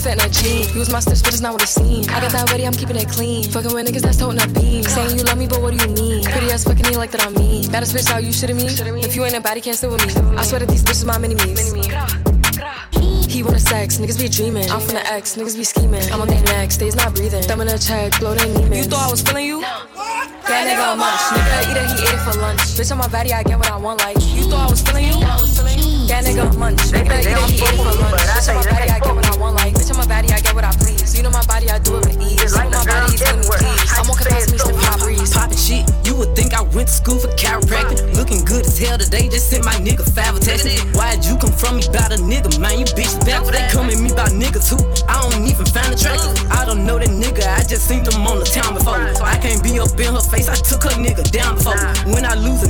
too fat, can't fit in a jean. Use my stitch, but it's not what it seems. I got that ready, I'm keeping it clean. Fucking with niggas that's toting a beam. Saying you love me, but what do you mean? Pretty ass fucking me like that I'm mean. Baddest bitch, how you shitting me? If you ain't a baddie, can't sit with me. I swear that these bitches my mini me's. He wanna sex, niggas be dreaming. I'm from the X, niggas be scheming. I'm on their neck, stays not breathing. Thumb in a check, blow their demons. You thought I was feeling you? That nigga a munch. Nigga eat it, he ate it for lunch. Bitch on my body, I get what I want. Like you thought I was feeling you? That nigga a munch. Nigga eat it, he ate it for lunch. Bitch on my body, I get what I want. Like bitch on my body, I get what I please. You know my body, I do it with ease. You know my body, you me please. I'm on capacity, slip hop breeze. Poppin' shit, you would think I went to school for chiropractic. Looking good as hell today, just sent my nigga five a text. Why'd you come from me about a nigga, man? You bitch back, they come at me about niggas who I don't even find attractive. I don't know that nigga, I just seen them on the town before. I can't be up in her face, I took her nigga down before. When I lose a I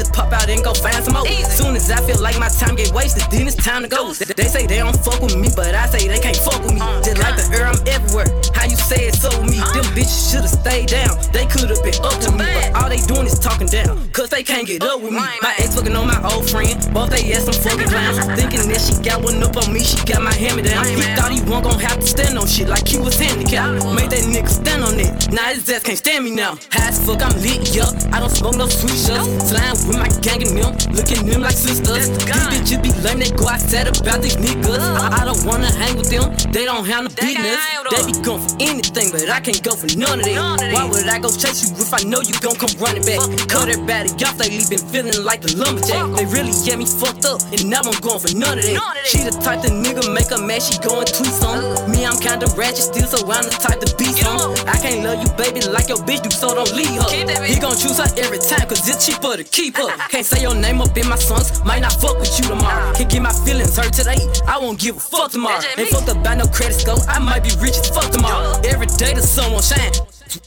just pop out and go find some more. As soon as I feel like my time get wasted, then it's time to go. They say they don't fuck with me, but I say they can't fuck with me. Just like the air, I'm everywhere. How you say it so me? Them bitches should've stayed down. They could've been up to me, but all they doing is talking down. Cause they can't get up with me. My ex fucking on my old friend. Both they ass some fucking clowns. Thinking that she got one up on me, she got my hand me down. He thought he wasn't gonna have to stand on shit like he was handicapped. Made that nigga stand on. Now his ass can't stand me now. High as fuck, I'm lit, yup. I don't smoke no sweet shots. Flying with my gang and them, looking them like sisters. These bitches be lame, they go outside about these niggas. I, I don't wanna hang with them, they don't have no business. They be going for anything, but I can't go for none of it. Why would I go chase you if I know you gon' come running back? Cut her body off, lately been feeling like the lumberjack. They really get me fucked up, and now I'm going for none of that. She the type of nigga make a mad, she going tweet some. Me, I'm kinda ratchet still, so I'm the type to be some. I can't love you, baby, like your bitch do, so don't leave her. He gon' choose her every time, cause it's cheaper to keep her. [laughs] Can't say your name up in my songs, might not fuck with you tomorrow. Can't get my feelings hurt today, I won't give a fuck tomorrow. Ain't fucked up by no credit score, I might be rich as fuck tomorrow. Every day the sun won't shine.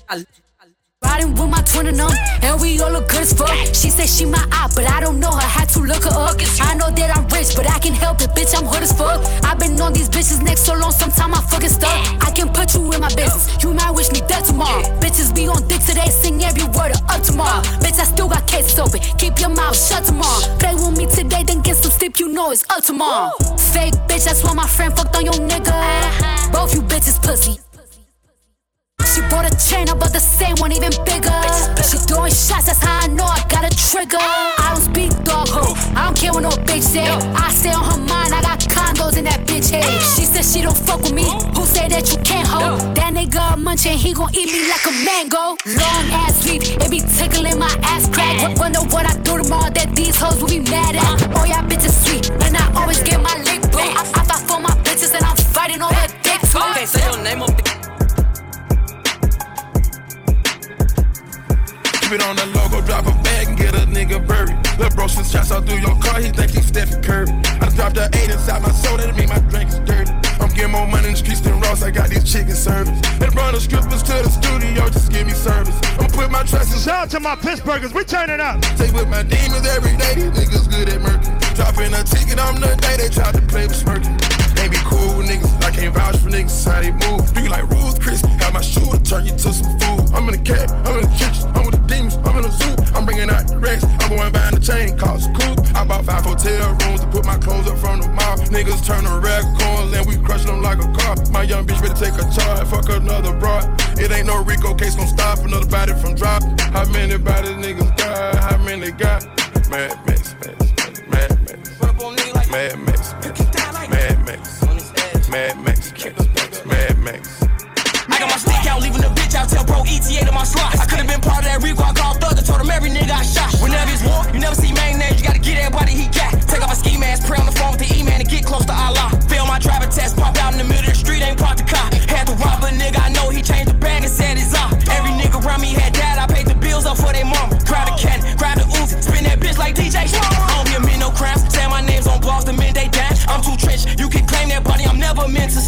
I, Riding with my twin and them, and we all look good as fuck. She said she my eye, but I don't know her. Had to look her up. I know that I'm rich, but I can help it, bitch. I'm hood as fuck. I've been on these bitches next so long, sometime I fucking stuck. I can put you in my business. You might wish me dead tomorrow. Bitches be on dick today, sing every word of up tomorrow. Bitch, I still got cases open. Keep your mouth shut tomorrow. Play with me today, then get some sleep. You know it's up tomorrow. Fake bitch, that's why my friend fucked on your nigga. Uh-huh. Both you bitches pussy. She bought a chain, I bought the same one, even bigger. She throwing shots, that's how I know I got a trigger. I don't speak dog ho, I don't care what no bitch say. I stay on her mind, I got condos in that bitch head. She said she don't fuck with me, who say that you can't hold? That nigga a munchin', he gon' eat me like a mango. Long ass sleep, it be tickling my ass crack. Wonder what I do tomorrow that these hoes will be mad at. Oh, y'all bitches sweet, and I always get my lick boo. I, I fight for my bitches and I'm fighting over dick too. Can't say your name up. It on the logo, drop a bag and get a nigga buried. Lil' bro, since shots out through your car, he think he's Stephen Curry. I dropped a eight inside my soul, that mean my drink is dirty. I'm getting more money in the streets than Ross, I got these chicken service. They run the strippers to the studio, just give me service. I'ma put my trust in. Shout out to my Pittsburghers, we turning up. Take with my demons every day, these niggas good at murking. Dropping a ticket on the day they tried to play with smirking. Be cool niggas, I can't vouch for niggas, how they move. Do you like rules, Chris? Got my shoe to turn you to some food. I'm in the cab, I'm in the kitchen, I'm with the demons, I'm in the zoo. I'm bringing out the racks, I'm going buying the chain, cost cool. I bought five hotel rooms to put my clothes up from the mall. Niggas turn rag corn, and we crushing them like a car. My young bitch ready to take a charge, fuck another broad. It ain't no Rico case gon' stop another body from drop. How many bodies niggas got? How many got? Mad Max, Mad Max, Mad Max, Mad Max, Mad Max, Mad Max, Mad Max. I got my stick out, leaving the bitch out, tell bro ETA to my slots. I could've been part of that Rico, I called Thug and told him every nigga I shot. Whenever it's war, you never see main names, you gotta get everybody he got. Take off my ski mask, pray on the phone with the E-man and get close to Allah. Fail my driver test, pop out in the middle of the street, ain't parked the car. Had to rob a nigga, I know he changed the bag and said it's off. Every nigga around me had dad, I paid the bills up for their mama. Grab the cat, grab the Uzi, spin that bitch like DJ. I don't be a me no crimes, say my name's on blogs, the men they dash. I'm too trench, you can never meant to.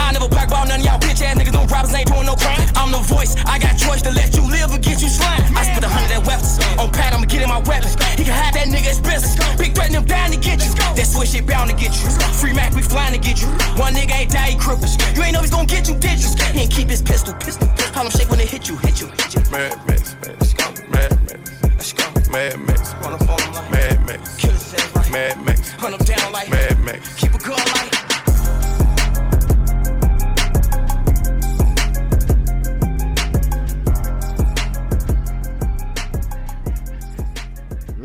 I never pack about none of y'all bitch ass niggas. No robbers ain't doing no crime. I'm the voice. I got choice to let you live or get you slain. I spit a hundred that weapons. On pat, I'ma get in my weapons. He can hide that nigga business. Big threaten him down to get you. That switch shit bound to get you. Free Mac, we flying to get you. One nigga ain't die, he cripples. You ain't know he's gonna get you, did you? He ain't keep his pistol. pistol. How him shake when they hit you, hit you, hit you. Mad Max, Mad Max, Mad Max, Mad Max, Mad Max, Mad Max, Mad Max, Hunt him down like Mad Max, keep a gun like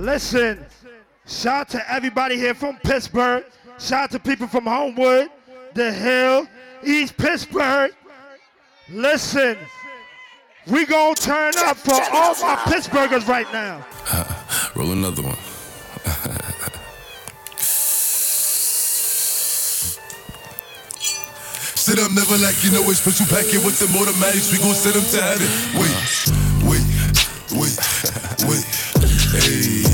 Listen, shout out to everybody here from Pittsburgh. Shout out to people from Homewood, The Hill, East Pittsburgh. Listen, we gonna turn up for all my Pittsburghers right now. [laughs] Roll another one. Sit up, never like you know it's special packet with them automatics. We gon' send them to heaven. Wait, wait, wait, wait. Hey, hey.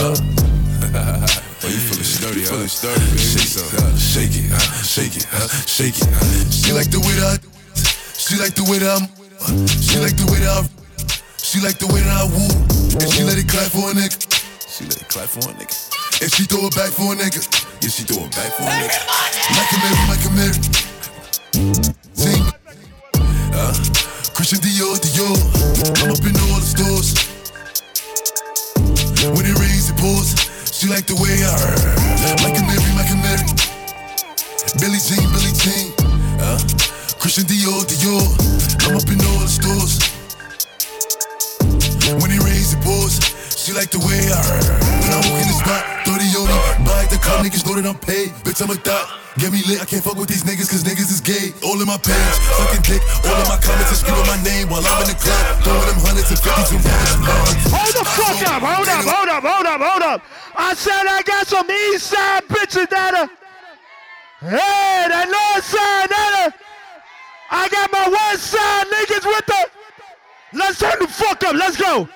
[laughs] oh, you feeling sturdy, huh? Feeling sturdy, baby. Shake, uh, shake it, uh, shake it, uh, shake it. Uh. She like the way that I, she like the way that I'm, she like the way that I, she like the way that I woo, and she let it clap for a nigga. She let it clap for a nigga. And she throw it back for a nigga. Yeah, she throw it back for a nigga. Like a Mary, like a Mary. Sing. Uh, Christian Dior, Dior. I'm up in all the stores. When it rains, pours. She like the way I heard. Like a Mary, like a Mary. Billie Jean, Billie Jean. Uh, Christian Dior, Dior. I'm up in all the stores. When it rains, the pours. She like the way I When I walk in the spot, 30 on me. Buy the car, niggas know that I'm paid. Bitch, I'm a thot. Get me lit, I can't fuck with these niggas cause niggas is gay. All in my page, sucking dick. All in my comments are screaming my name while I'm in the club. Throwing them hundreds and fifties and ones. Hold the fuck up, hold up, hold up, hold up, hold up. I said I got some east side bitches that are. Hey, that north side that are. I got my west side niggas with the. Let's turn the fuck up, let's go.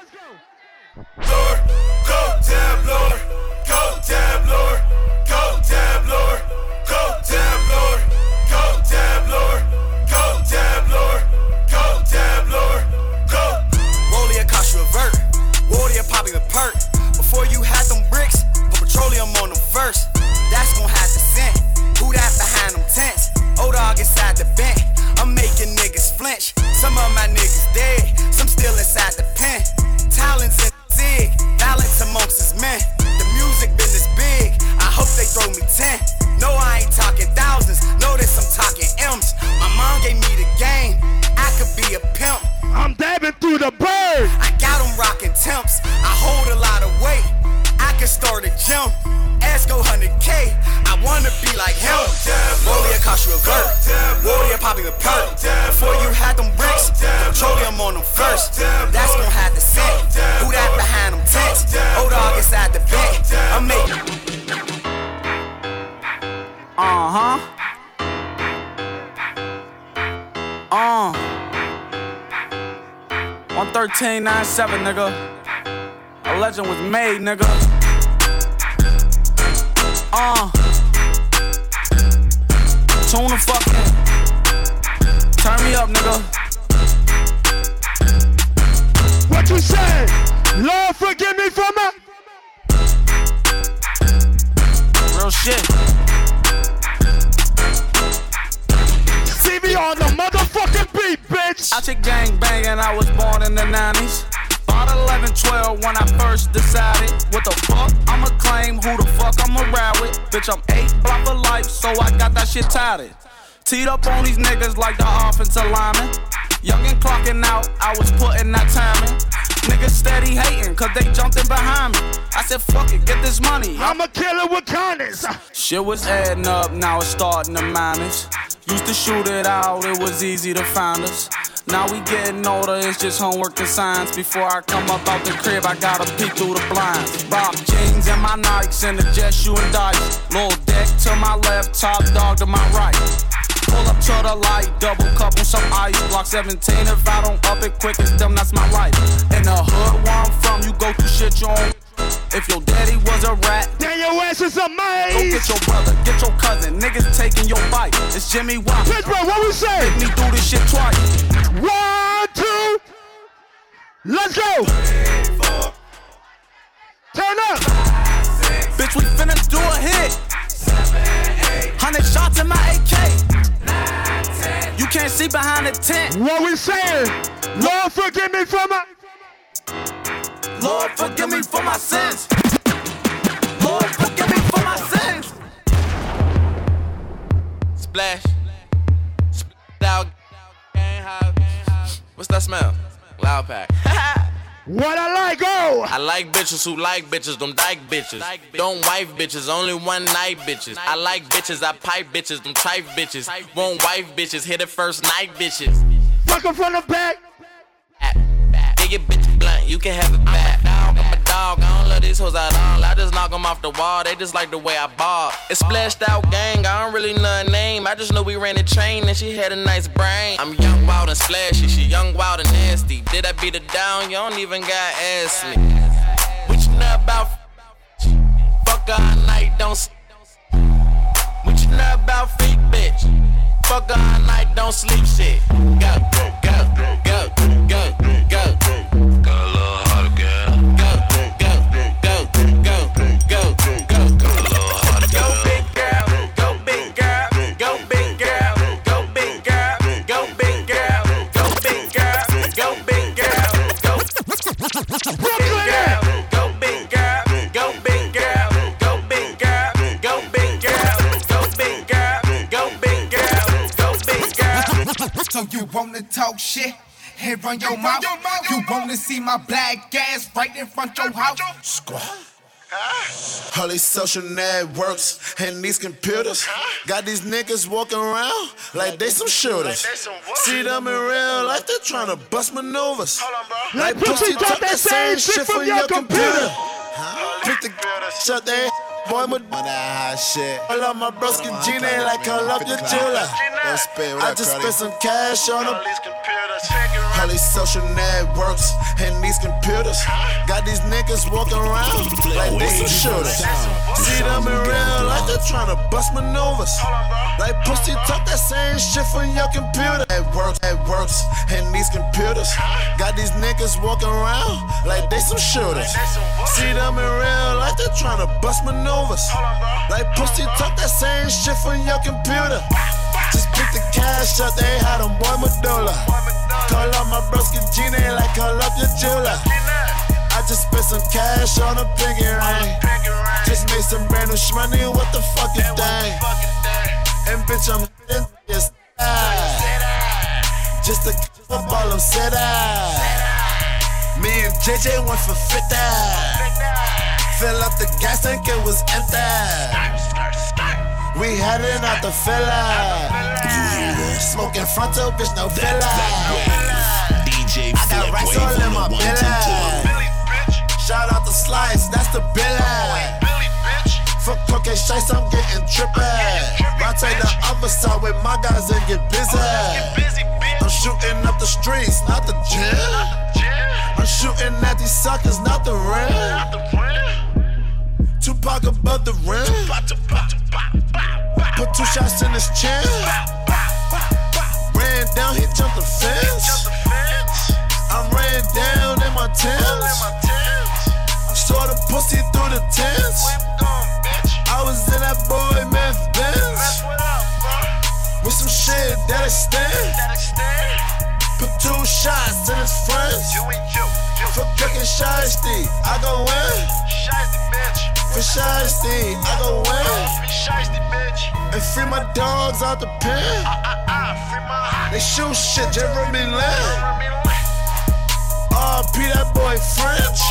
Some of my niggas dead, some still inside the pen. Talents in zig, balance amongst his men. The music business big, I hope they throw me 10. No, I ain't talking thousands, notice I'm talking M's. My mom gave me the game, I could be a pimp. I'm dabbing through the bird. I got them rocking temps, I hold a lot of weight. I can start a gym, ask go 100K. I wanna be like him. Rollie cost you a vert, 11397, nigga. A legend was made, nigga. Uh. Tune the fuck in. Turn me up, nigga. What you say? Lord, forgive me for my. Real shit. See me on the beat, I chick gang banging, I was born in the 90s. About 11, 12 when I first decided what the fuck I'ma claim, who the fuck I'ma ride with. Bitch, I'm eight block for life, so I got that shit tied. Teed up on these niggas like the offensive lineman. Young and clocking out, I was putting that time in. Niggas steady hating, cause they jumped in behind me. I said, fuck it, get this money. I'm a killer with kindness. Shit was adding up, now it's starting to minus. Used to shoot it out, it was easy to find us. Now we getting older, it's just homework and science. Before I come up out the crib, I gotta peek through the blinds. Bob jeans and my Nikes and the jet shoe and dice. Little deck to my left, top dog to my right. Pull up to the light, double cup on some ice. Block 17, if I don't up it quick, it's them, that's my life. In the hood where I'm from, you go through shit you own. If your daddy was a rat, then your ass is a maze. Go get your brother, get your cousin, niggas taking your bite. It's Jimmy Watt. Pittsburgh, what we say? Make me do this shit twice. One, two, let's go. Turn up. Bitch, we finna do a hit. Hundred shots in my AK. You can't see behind the tent. What we saying? Lord, forgive me for my. Lord, forgive me for my sins. Lord, forgive me for my sins. Splash. Split out. What's that smell? Loud pack. [laughs] What I like, oh! I like bitches who like bitches, them dyke bitches. Don't wife bitches, only one night bitches. I like bitches, I pipe bitches, them type bitches. Won't wife bitches, hit it first night bitches. Fuck 'em from the back. Dig your bitch blunt, you can have it back. Dog, I don't let these hoes out all. I just knock them off the wall, they just like the way I ball. It's splashed out gang, I don't really know her name. I just know we ran a train and she had a nice brain. I'm young, wild, and splashy, she young, wild, and nasty. Did I beat her down? You don't even got ask me. What you know about? Fuck all night, don't. s- What you know about fake bitch? Fuck all night, don't sleep shit. Go, go, go, go. Go So you wanna talk shit? Head run your mouth. You wanna see my black ass right in front your house? Squad. All these social networks and these computers got these niggas walking around like they some shooters. See them in real life, they trying to bust maneuvers. Like pussy talk that same shit from your computer. Pick the shut that boy, my that hot shit. I love my broski Gina like I love your jeweler. I just spent some cash on them. All these social networks and these computers got these niggas walking around like they some shooters. See them in real life, they're trying to bust maneuvers. Like pussy talk that same shit from your computer. It works, it works, and these computers got these niggas walking around like they some shooters. See them in real life, they're trying to bust maneuvers. Like pussy talk that same shit from your computer. Just pick the cash up, they had them boy Medulla. Call up my broski Gina like call up your jeweler. I just spent some cash on a pinky ring. Just made some brand new shmoney, what the fuck is that? And bitch, I'm in this Just to football, I'm set Me and JJ went for 50. Fill up the gas tank, it was empty. We heading out the filler. Smoking frontal, bitch, no filler. DJ I got racks all in my belly. Shout out to Slice, that's the billy. Fuck cocaine shites, I'm getting trippy. Rotate the other side with my guys and get busy. I'm shooting up the streets, not the gym. I'm shooting at these suckers, not the rim. Tupac above the rim. Put two shots in his chin. Ran down, he jumped the fence. I'm ran down in my tents. Saw the pussy through the tents. I was in that boy Meth Benz. With some shit that extend. Put two shots in his friends. For cooking shiesty, I go in. For shiesty, I go in. And free my dogs out the pen. They shoot shit, Jeremy Lin. RP that boy French.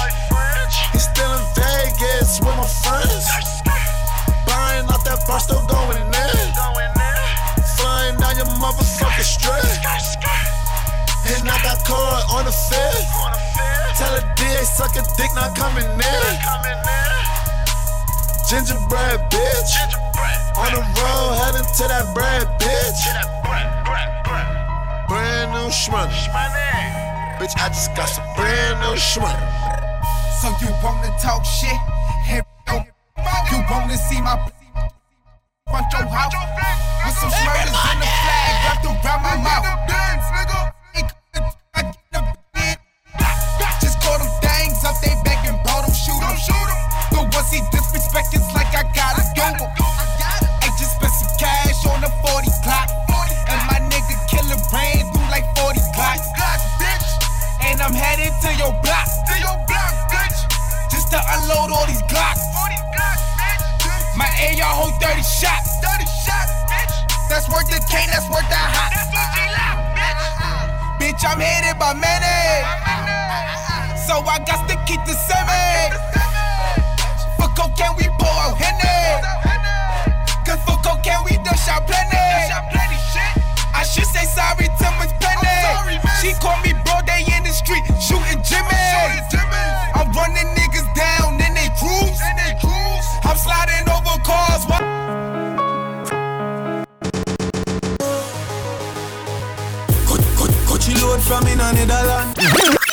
He's still in Vegas with my friends. Buying out that bar, still going in. Flying down your motherfucking strip. And I got caught on the fifth. Tell a DA suck a dick, not coming in. Gingerbread bitch. On the road, heading to that bread bitch. Brand new shmoney. Bitch, I just got some brand new shmoney. So you wanna talk shit? Hey, yo, you wanna see my front your house with some smurders in the flag wrapped around my mouth? Just call them things up they back and brought them shoot 'em. But once he I'm headed to your block. To your block, bitch. Just to unload all these Glocks. Bitch. My AR hold 30 shots. 30 shots, bitch. That's worth the cane, that's worth the hot. That's bitch. Bitch, I'm headed by many. so I got to keep the semi. For cocaine, we pour out Henny. Cause for cocaine, we done shot plenty. I should say sorry to Miss Penny. She call me bro, they in the street shooting Jimmy. I'm running niggas down in they cruise. I'm sliding over cars. What? Coachy load from in a Netherland.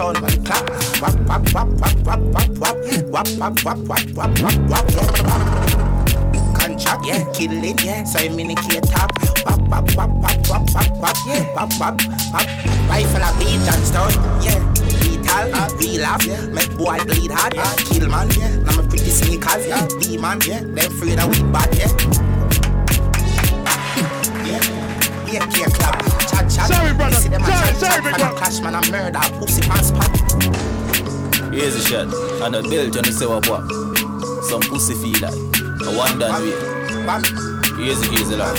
Sound the clap. Wap wap wap wap wap wap wap wap wap wap wap wap wap wap. Contract, yeah, kill it, yeah. So I'm in a key top. Wap wap wap wap wap wap wap yeah. Wap wap wap. Rifle a beat and stone, yeah. Lethal, real off, yeah. Make boy bleed hard, yeah. Kill man, yeah. Now my pretty sneakers, yeah. Demon, yeah. Them afraid of we bad, yeah. Yeah, yeah, clap. Chat, chat. Sorry, brother. See them Sorry, sorry, chat, big and a brother. clash, man, a murder, pussy pants spot. Here's a shot. And a belt on the say what what. Some pussy feel like. A one done way. Here's a here's a lot.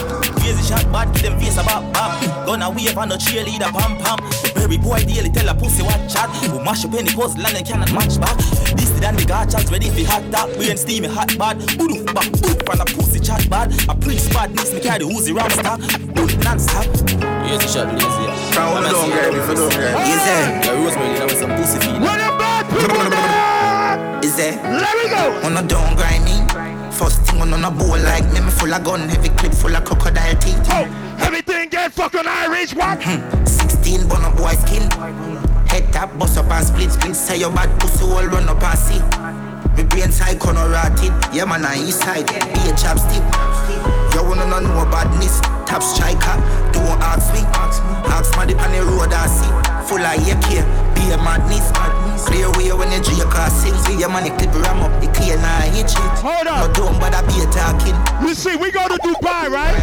Shot bad, give them face a bop bop. Gonna wave on the cheerleader pam pam. The berry boy daily tell a pussy what chat. Who mash up any puzzle and they cannot match back. This than the gotchas ready for hot top. Brain steamy hot bad. Boodoo back boop from the pussy chat bad. A priest badness me carry the Uzi round stock. Bullet non-stop. Here's a shot, lazy. Crown down, girl, if you don't, girl. Easy. Yeah, Rosemary, that was some pussy feel. Is it? Let me go. On a down grind me. First thing on a bowl like me, me full of gun, heavy clip full of crocodile teeth. Oh, everything get fucking Irish, what? Hmm. 16 bun up boy skin. Head tap, bust up and split, split. Say your bad pussy all run up and see. Me brain side corner rotted. Yeah, man, on east side. Be a chapstick. Wanna know no badness. Top striker. Don't ask me. Ask me the on the road I see. Full of AK. Be a madness. Clear way when you drink car sing. See your money clip ram up. The clear now hit it. Hold on. No don't bother be a talking. You see, we go to Dubai, right?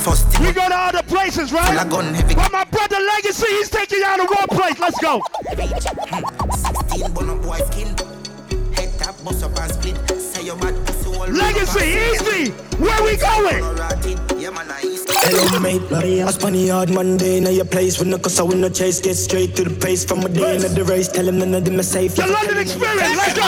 First thing. We go to other places, right? Full of gun heavy. But my brother Legacy, he's taking you out of one place. Let's go. Hmm. 16 bun up boy skin. Head tap, bust up and split. Say your bad Legacy, easy. Where we going? Yeah, man, I east. Hello mate, bloody ass bunny hard Monday Now your place with no cause I win no chase Get straight to the pace from a day into the race Tell him none of them are safe The London experience, let's go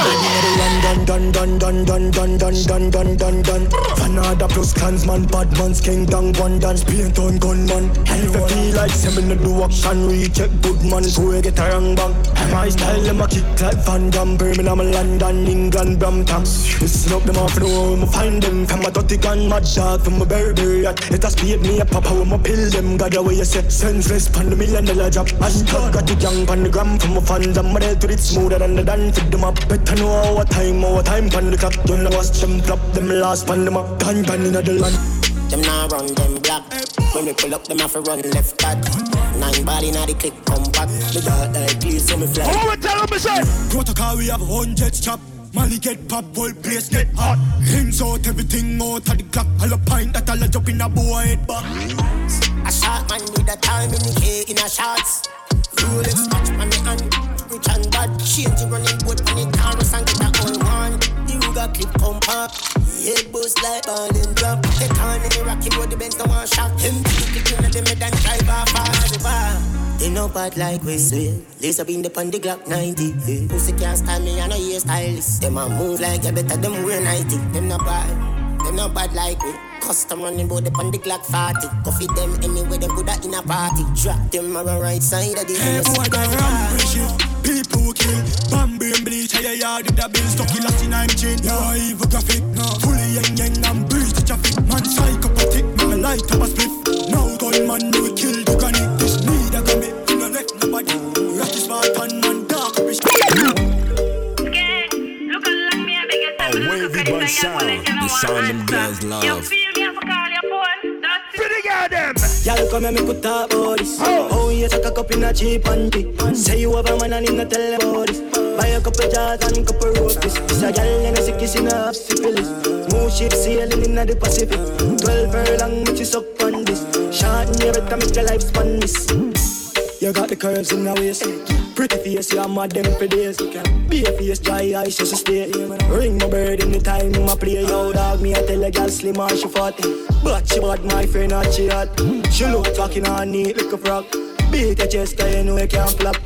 Done, done, done, done, done, done, done, done, done, done, done Fanada plus clansman, bad man's king down one dance Paint on gunman And if you feel like seven to do action Recheck good man, go get a wrong bang My style, them a kick like Van Damme Birmingham, London, England, Brampton Listen up, them off the home, find them From a dirty gun, mad dog, from a Burberry yacht It has paid me a papa, when I pill them God, the way you say, senseless, pan the million dollar drop Hashtag got the gang, pan the gram From a fans, I'm a to it smoother than the dance Feed them up, better know our time, our time Pan the clock, don't know watch them flop Them last, pan them up, gun, pan in the land Them now run them black. When we pull up, them have to run left back. Nine body now the click come back. The dark like please so me fly. Hold on, tell them, say. Protocol, we have hundreds chop. Money get pop, whole place get hot. Rims out, everything out of the clock. All a pint that all a jump in a boy head back. A shot man with a time in the K in a shots. Rolex watch on the hand. Rich and bad. Change the running boat on the Taurus and get a whole one. The Ruger clip compact. Head boost like ball and drop. Get on in the rocky road, the Benz no one shot. Him click in the mid and drive off as a. They know bad like we swear. Up in the pan the Glock 90. Yeah. Pussy can't stand me, I know you stylist. Them a move like you better them wear 90. Them not bad. Them not bad like we. Custom running bout the pan the Glock 40. Coffee them anyway, them at in a party. Drop them on the right side of the Hey, boy, got rampage shit. People kill. Bambi and bleach. Hey, yard with the bill. Stuck in last in I'm chain. Yeah, evil graphic. No. Fully yang yang and breeze the traffic. Man, psychopathic. Man, light up a spliff. No gunman, we kill the granny. This need a gummy. We no left nobody. Ratty smart and man, A Wavy Bunch Sound, the sound them girls love. Pretty girl them. Y'all come here, me could talk about this. Oh. oh, you take a cup in a cheap panty. Say you have a man and him not tell about this. Buy a couple jars and couple roses. This a gal and a sick kiss in a half syphilis. Smooth ship sailing in the Pacific. Twelve furlong, me she suck on this. Short in your better make your life span miss. You got the curves in the waist. Pretty face, you're mad them for days. Be a face, dry eyes, just stay. Ring my bird in the time my play. Yo, dog, me I tell a girl slim and she fat. But she bad, my friend, not she hot. She look talking on neat like a frog. Beat your chest, cause you know you can't flop.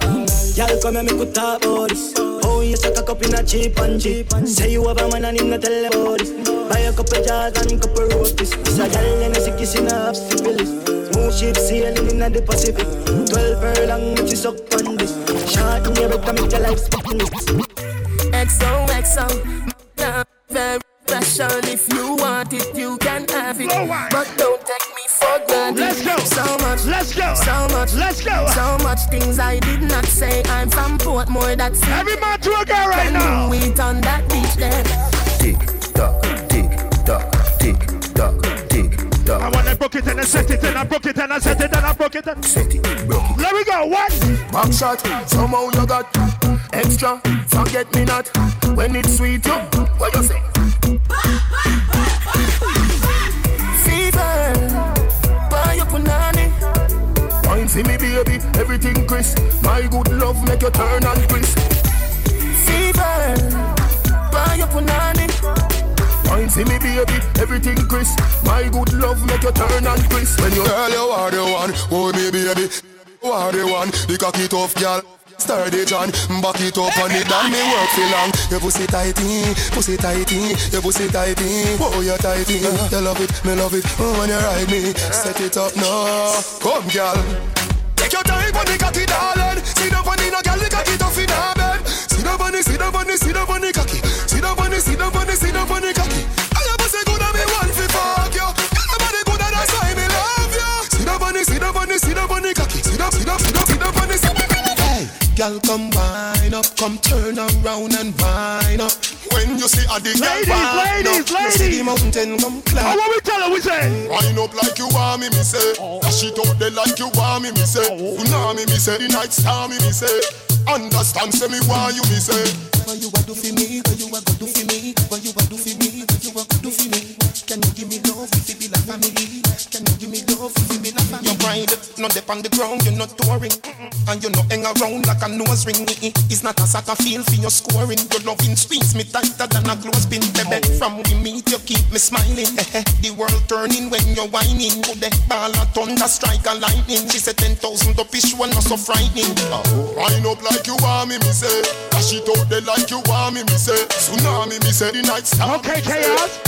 Y'all come here, me could talk about this. Oh, you suck a cup in a cheap and cheap. Say you have a man and him not tell about this. Buy a couple jars and couple roses. This a girl and a sick kiss in a syphilis. Smooth ship sailing in the Pacific. Twelve furlong, which is up on this. Shot in your better make your life spin XOXO, very special. If you want it, you can have it. But don't take me for granted. Let's go. So much. Let's go. So much. Let's go. So much things I did not say. I'm from Portmore. That's Every man to a girl right Can now. do it on that beach there. Tick tock, tick tock, tick tock, tock. I wanna broke it and I set it and I broke it and I set it and I broke it and set it, broke it. Let me go. What? Back shot, somehow you got extra. Forget me not when it's sweet. You, what you say? Fever, buy your punani. Wine see me baby, everything crisp. My good love make you turn and crisp. Fever, buy your punani. Wine see me baby, everything crisp. My good love make you turn and crisp. When you girl, you are the one. Oh, me baby, you are the one. The cocky tough girl. Sturdy John, back it up on it, and me work for long. Your pussy tighty, eh? pussy tighty, eh? your pussy tighty. Eh? Oh, you tighty, you love it, me love it. Oh, when you ride me, set it up now. Come, girl. Take your time on the cocky, darling. See the funny, no girl, the cocky tough in her bed. See the funny, see the funny, see the funny cocky. See the funny, see the funny, see the funny cocky. I have pussy good and me want fi fuck you. Girl, the body good and that's why me love you. See the funny, see the funny, see the funny cocky. See the, see the, see the, see the funny, see the funny. Hey, girl, come wind up, come turn around and wind up. When you see a the girl Ladies, ladies, up, you see the mountain come climb. Oh, what we tell her, we say? Wind up like you want me, me say. Oh. Dash it out there like you want me, me say. Oh. Tsunami, me say. The night star, me, me say. Understand, say me why you, me say. What you a do for me? What you a go do for me? What you a do for me? What you a go do for me? Can you give me love if it be like family? Can you give me love Your pride, not dip on the ground, you're not touring. And you not hang around like a nose ring. It's not a soccer field for your scoring. Your loving squeeze me tighter than a clothespin, baby. From we meet, you keep me smiling. the world turning when you're whining. Go the ball a thunder, strike a lightning. She said 10,000 up is one not so frightening. Wind up like you want me, me say. Dash it out there like you want me, me say. Tsunami, me say the night star. Okay, Kaos.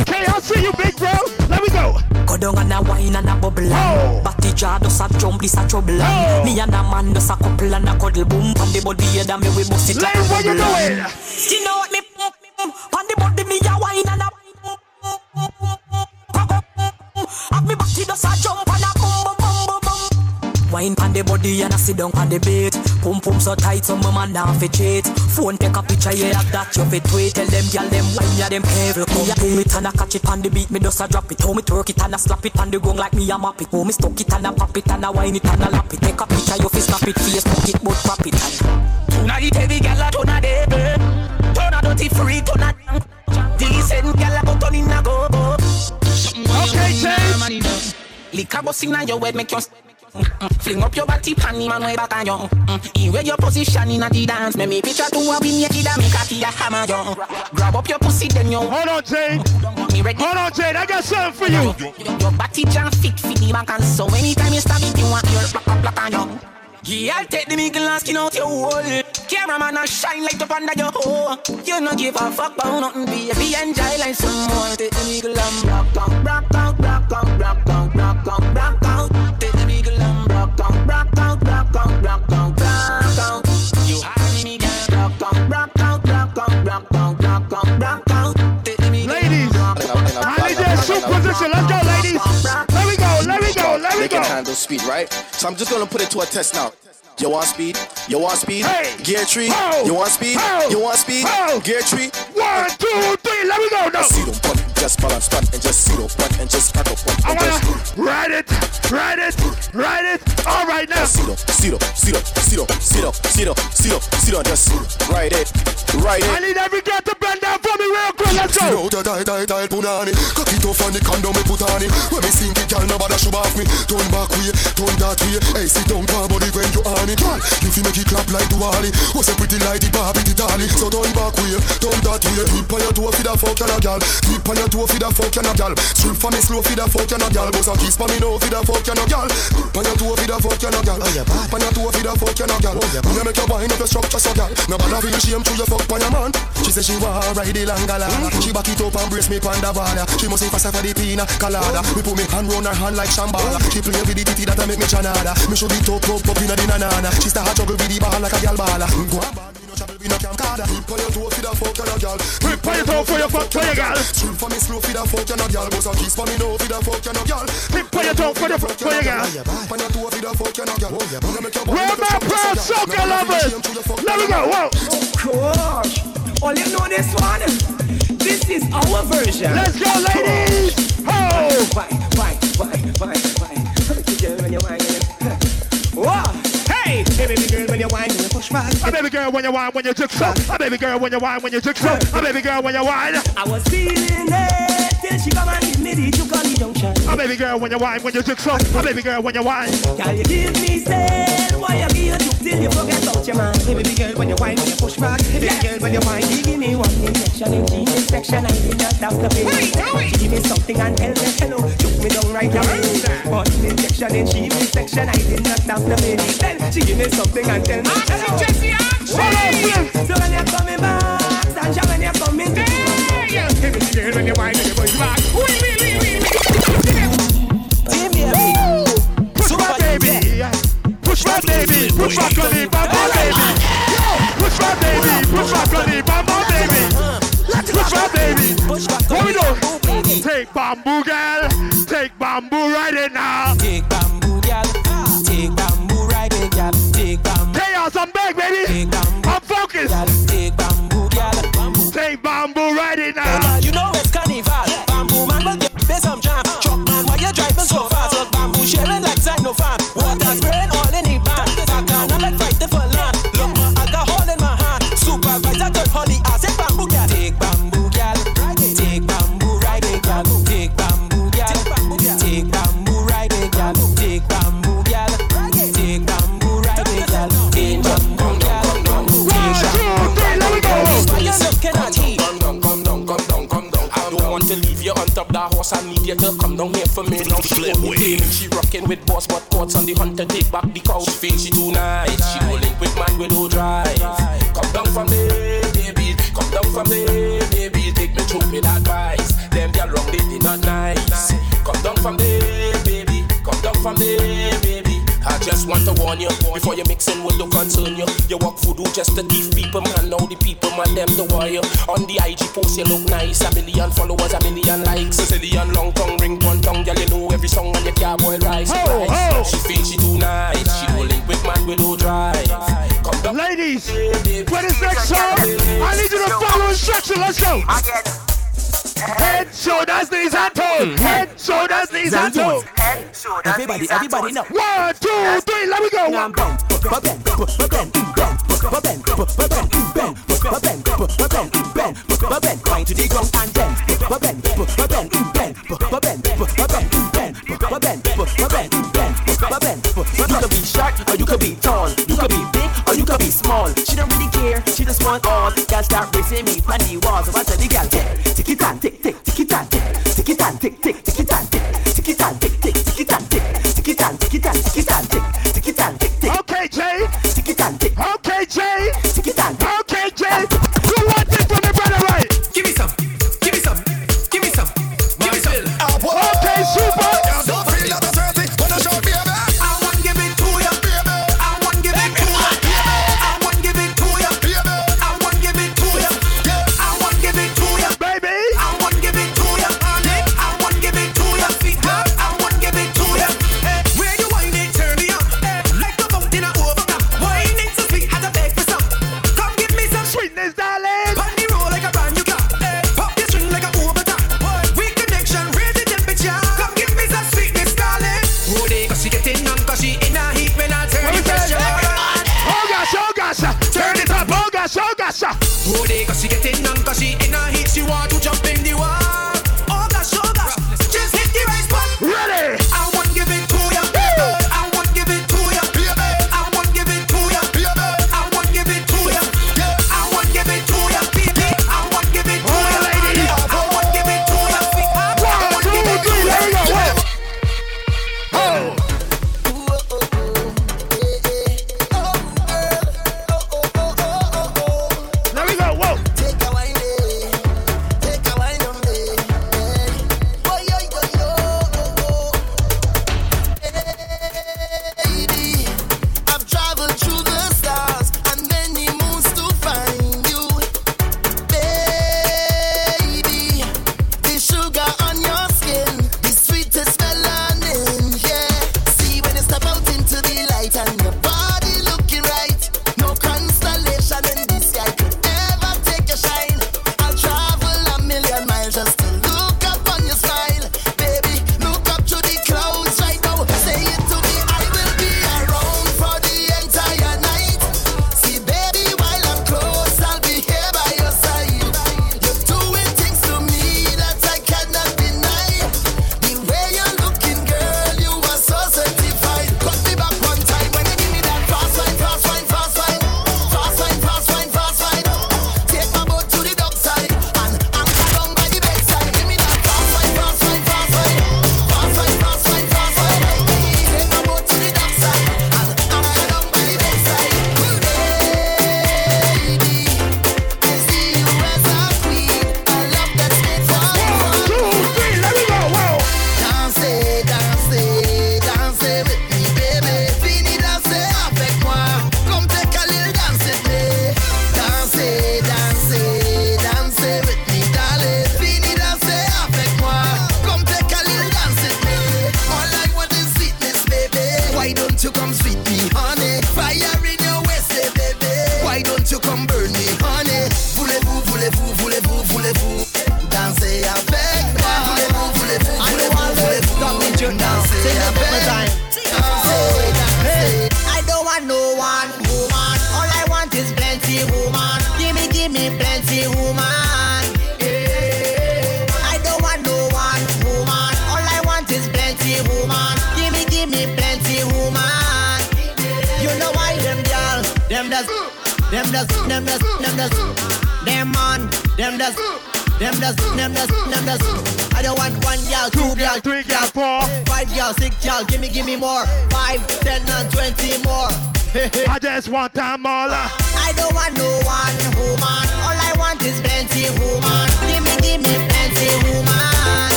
Okay, I'll see you, big bro. Let me go. Go down and a wine and a bubble oh. Batty jar does a jump, this a trouble oh. Me and a man does a couple and a cuddle boom On the body head and me we bust it like a what you doing? You know what me On the body me a wine and a Have me body does a jump and a Wine on the body and I sit down on the bed Pum pum so tight so my man now fi cheat. Phone take a picture yeah of that you fi tweet. Tell them gyal them wine ya them every come ya me and I catch it on the beat me just a drop it. How me twerk it and I slap it on the ground like me a map it. How me stuck it and I pop it and I wine it and I lap it. Take a picture you fi snap it Facebook it but pop it. Tonight every gal a turn a devil Turn a dirty freak, turn a Decent gal a go turn in a go go Okay, Chase. Liquor bust inna your head make you Fling up your body, panty man way back on you. Mm-hmm. In where your position in a the dance, make me picture to a win naked and make a key a hammer you. Grab up your pussy, then you. Hold on, Jade. Mm-hmm. Me ready. Hold on, Jade. I got something for you. Your body jam fit for the back and so anytime you stab it, you want your black black black on you. Yeah, I'll take the middle and skin out your hole. Cameraman, I shine light up under your hole. You not give a fuck about nothing, baby. Enjoy like some more. Take the middle and rock out, rock out, rock out, rock out, rock out, rock out. Hide me, go, ladies. Let me go, let me go, let me They can go. handle speed, right? So I'm just gonna put it to a test now. You want speed? You want speed? Hey. Gear three. Oh. You want speed? Oh. You want speed? Oh. Gear three. One, two, three. Let me go now. See them pump, just balance one and just see them one and just crack up one. I wanna ride it, ride it, ride it. All right now. See them, see them, see them, see them, see them, see them, see them, see them. Just ride it, ride it. I need every girl to bend down for me real quick. Let's go. See them, die, die, die, die, punani. Cock it off on the condom me put on it. When me sink it, girl, nobody show off me. Turn back way, turn that way. Hey, sit down, come body when you are it Girl, if you make it clap like Duali Was a pretty like the Barbie, the dolly? So turn back way, turn that way Keep on your toe for the fuck and a gal. Keep on your toe for the fuck and a gal. Strip for me slow for the fuck and a gal. Bust a kiss for me now for the fuck and a gal. Keep on your toe for the fuck and a gal. Keep on your toe for the fuck and a gal. Me a make you wind up your structure so gal. Nobody feel shame through your fuck on your man. She say she want ride the langala. She back it up and brace me pon the She must sing faster for the pina colada. Me put me hand round her hand like Shambhala. She play with the titty that a make me chanada. Me show the top up up inna the nanana She start juggle with the ball like a gal balla Go on bad, me no trouble, we no camcorder Tip on your toe for the fuck and a gal Tip on your toe for your fuck and a gal. Strip for me slow for the fuck and a gal Bust a kiss for me now for the fuck and a gal Tip on your toe for the fuck and a gal. Tip your toe for the fuck and a gal Me you Where my proud soccer lovers? Let me go. Whoa. Crush. All you know this one. This is our version. Let's go, ladies. Ho. Why, why, why, why, why? Pretty girl when you whine. Whoa. Hey, hey, baby girl when you whine, you push back. A baby girl when you whine, when you so. A baby girl when you whine, when you took so. A baby girl when you whine. I was feeling it till she come and hit me the juke on the junction. A baby girl when you whine, when you so. A baby girl when you whine. Can you give me say why you give you till you forget about your man? Hey, baby girl when you whine, when you push back. Hey, baby girl when you whine, you give me one injection in G section. I did not have to pay. She give me something and tell me hello. Took me down right away. One injection in G section. I did not have to pay. Then she give me something and tell me hello. So when you're coming back, Sanja, when you're coming. Hey, baby girl when you whine, when you Push my gully, bamba baby. Push my baby. Push my gully, bamba baby. Push my baby. What we do? Take bamboo, girl. Take bamboo right in now. Take bamboo, gal. Take bamboo, right in, gal. Take bamboo. Kaos, I'm back, baby. I'm focused. That horse. I need you to come down here for me. Now she only claiming she rocking with boss, but thoughts on the hunter take back the cow. She feel she too just want to warn you before you mix in with the concern you. You walk voodoo just to thief people, man. Now the people, man, them the warrior. On the IG post, you look nice. A million followers, a million likes. A zillion long tongue, ring one tongue. Girl, you know every song on your car boy rise. Ho, rise. She feels she too nice. She go link with man with no drive. Come down. Ladies, for this next song, I need you to follow instruction. Let's go. Head, shoulders, knees, and toes. Head, shoulders, knees, and toes. Everybody, everybody know. One, two, three, let me go. Wine to the ground and bend, bend, bend, bend, bend, You could be short or you could be tall, you could be big or you could be small. She don't really care, she just want all. Girl start racing me the walls. I want to the girl Okay, Jay. Okay, Jay.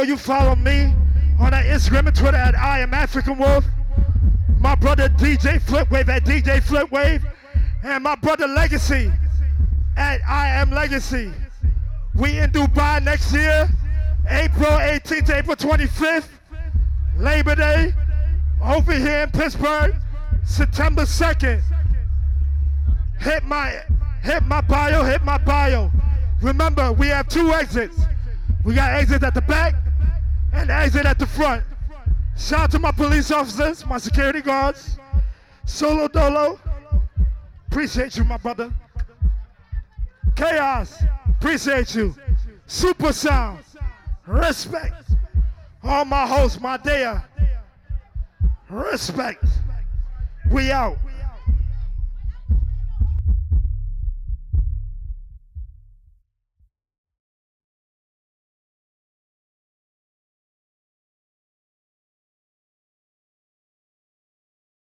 sure you follow me on that Instagram and Twitter at I am African Wolf. My brother DJ Flipwave at DJ Flipwave. And my brother Legacy at I am Legacy. We in Dubai next year, April 18th to April 25th, Labor Day, over here in Pittsburgh, September 2nd. Hit my hit my bio, hit my bio. Remember, we have two exits. We got exits at the back exit at the front. Shout out to my police officers, my security guards. Solo Dolo. Appreciate you, my brother. Kaos. Appreciate you. Super Sound. Respect. All my hosts, my day. Respect. We out.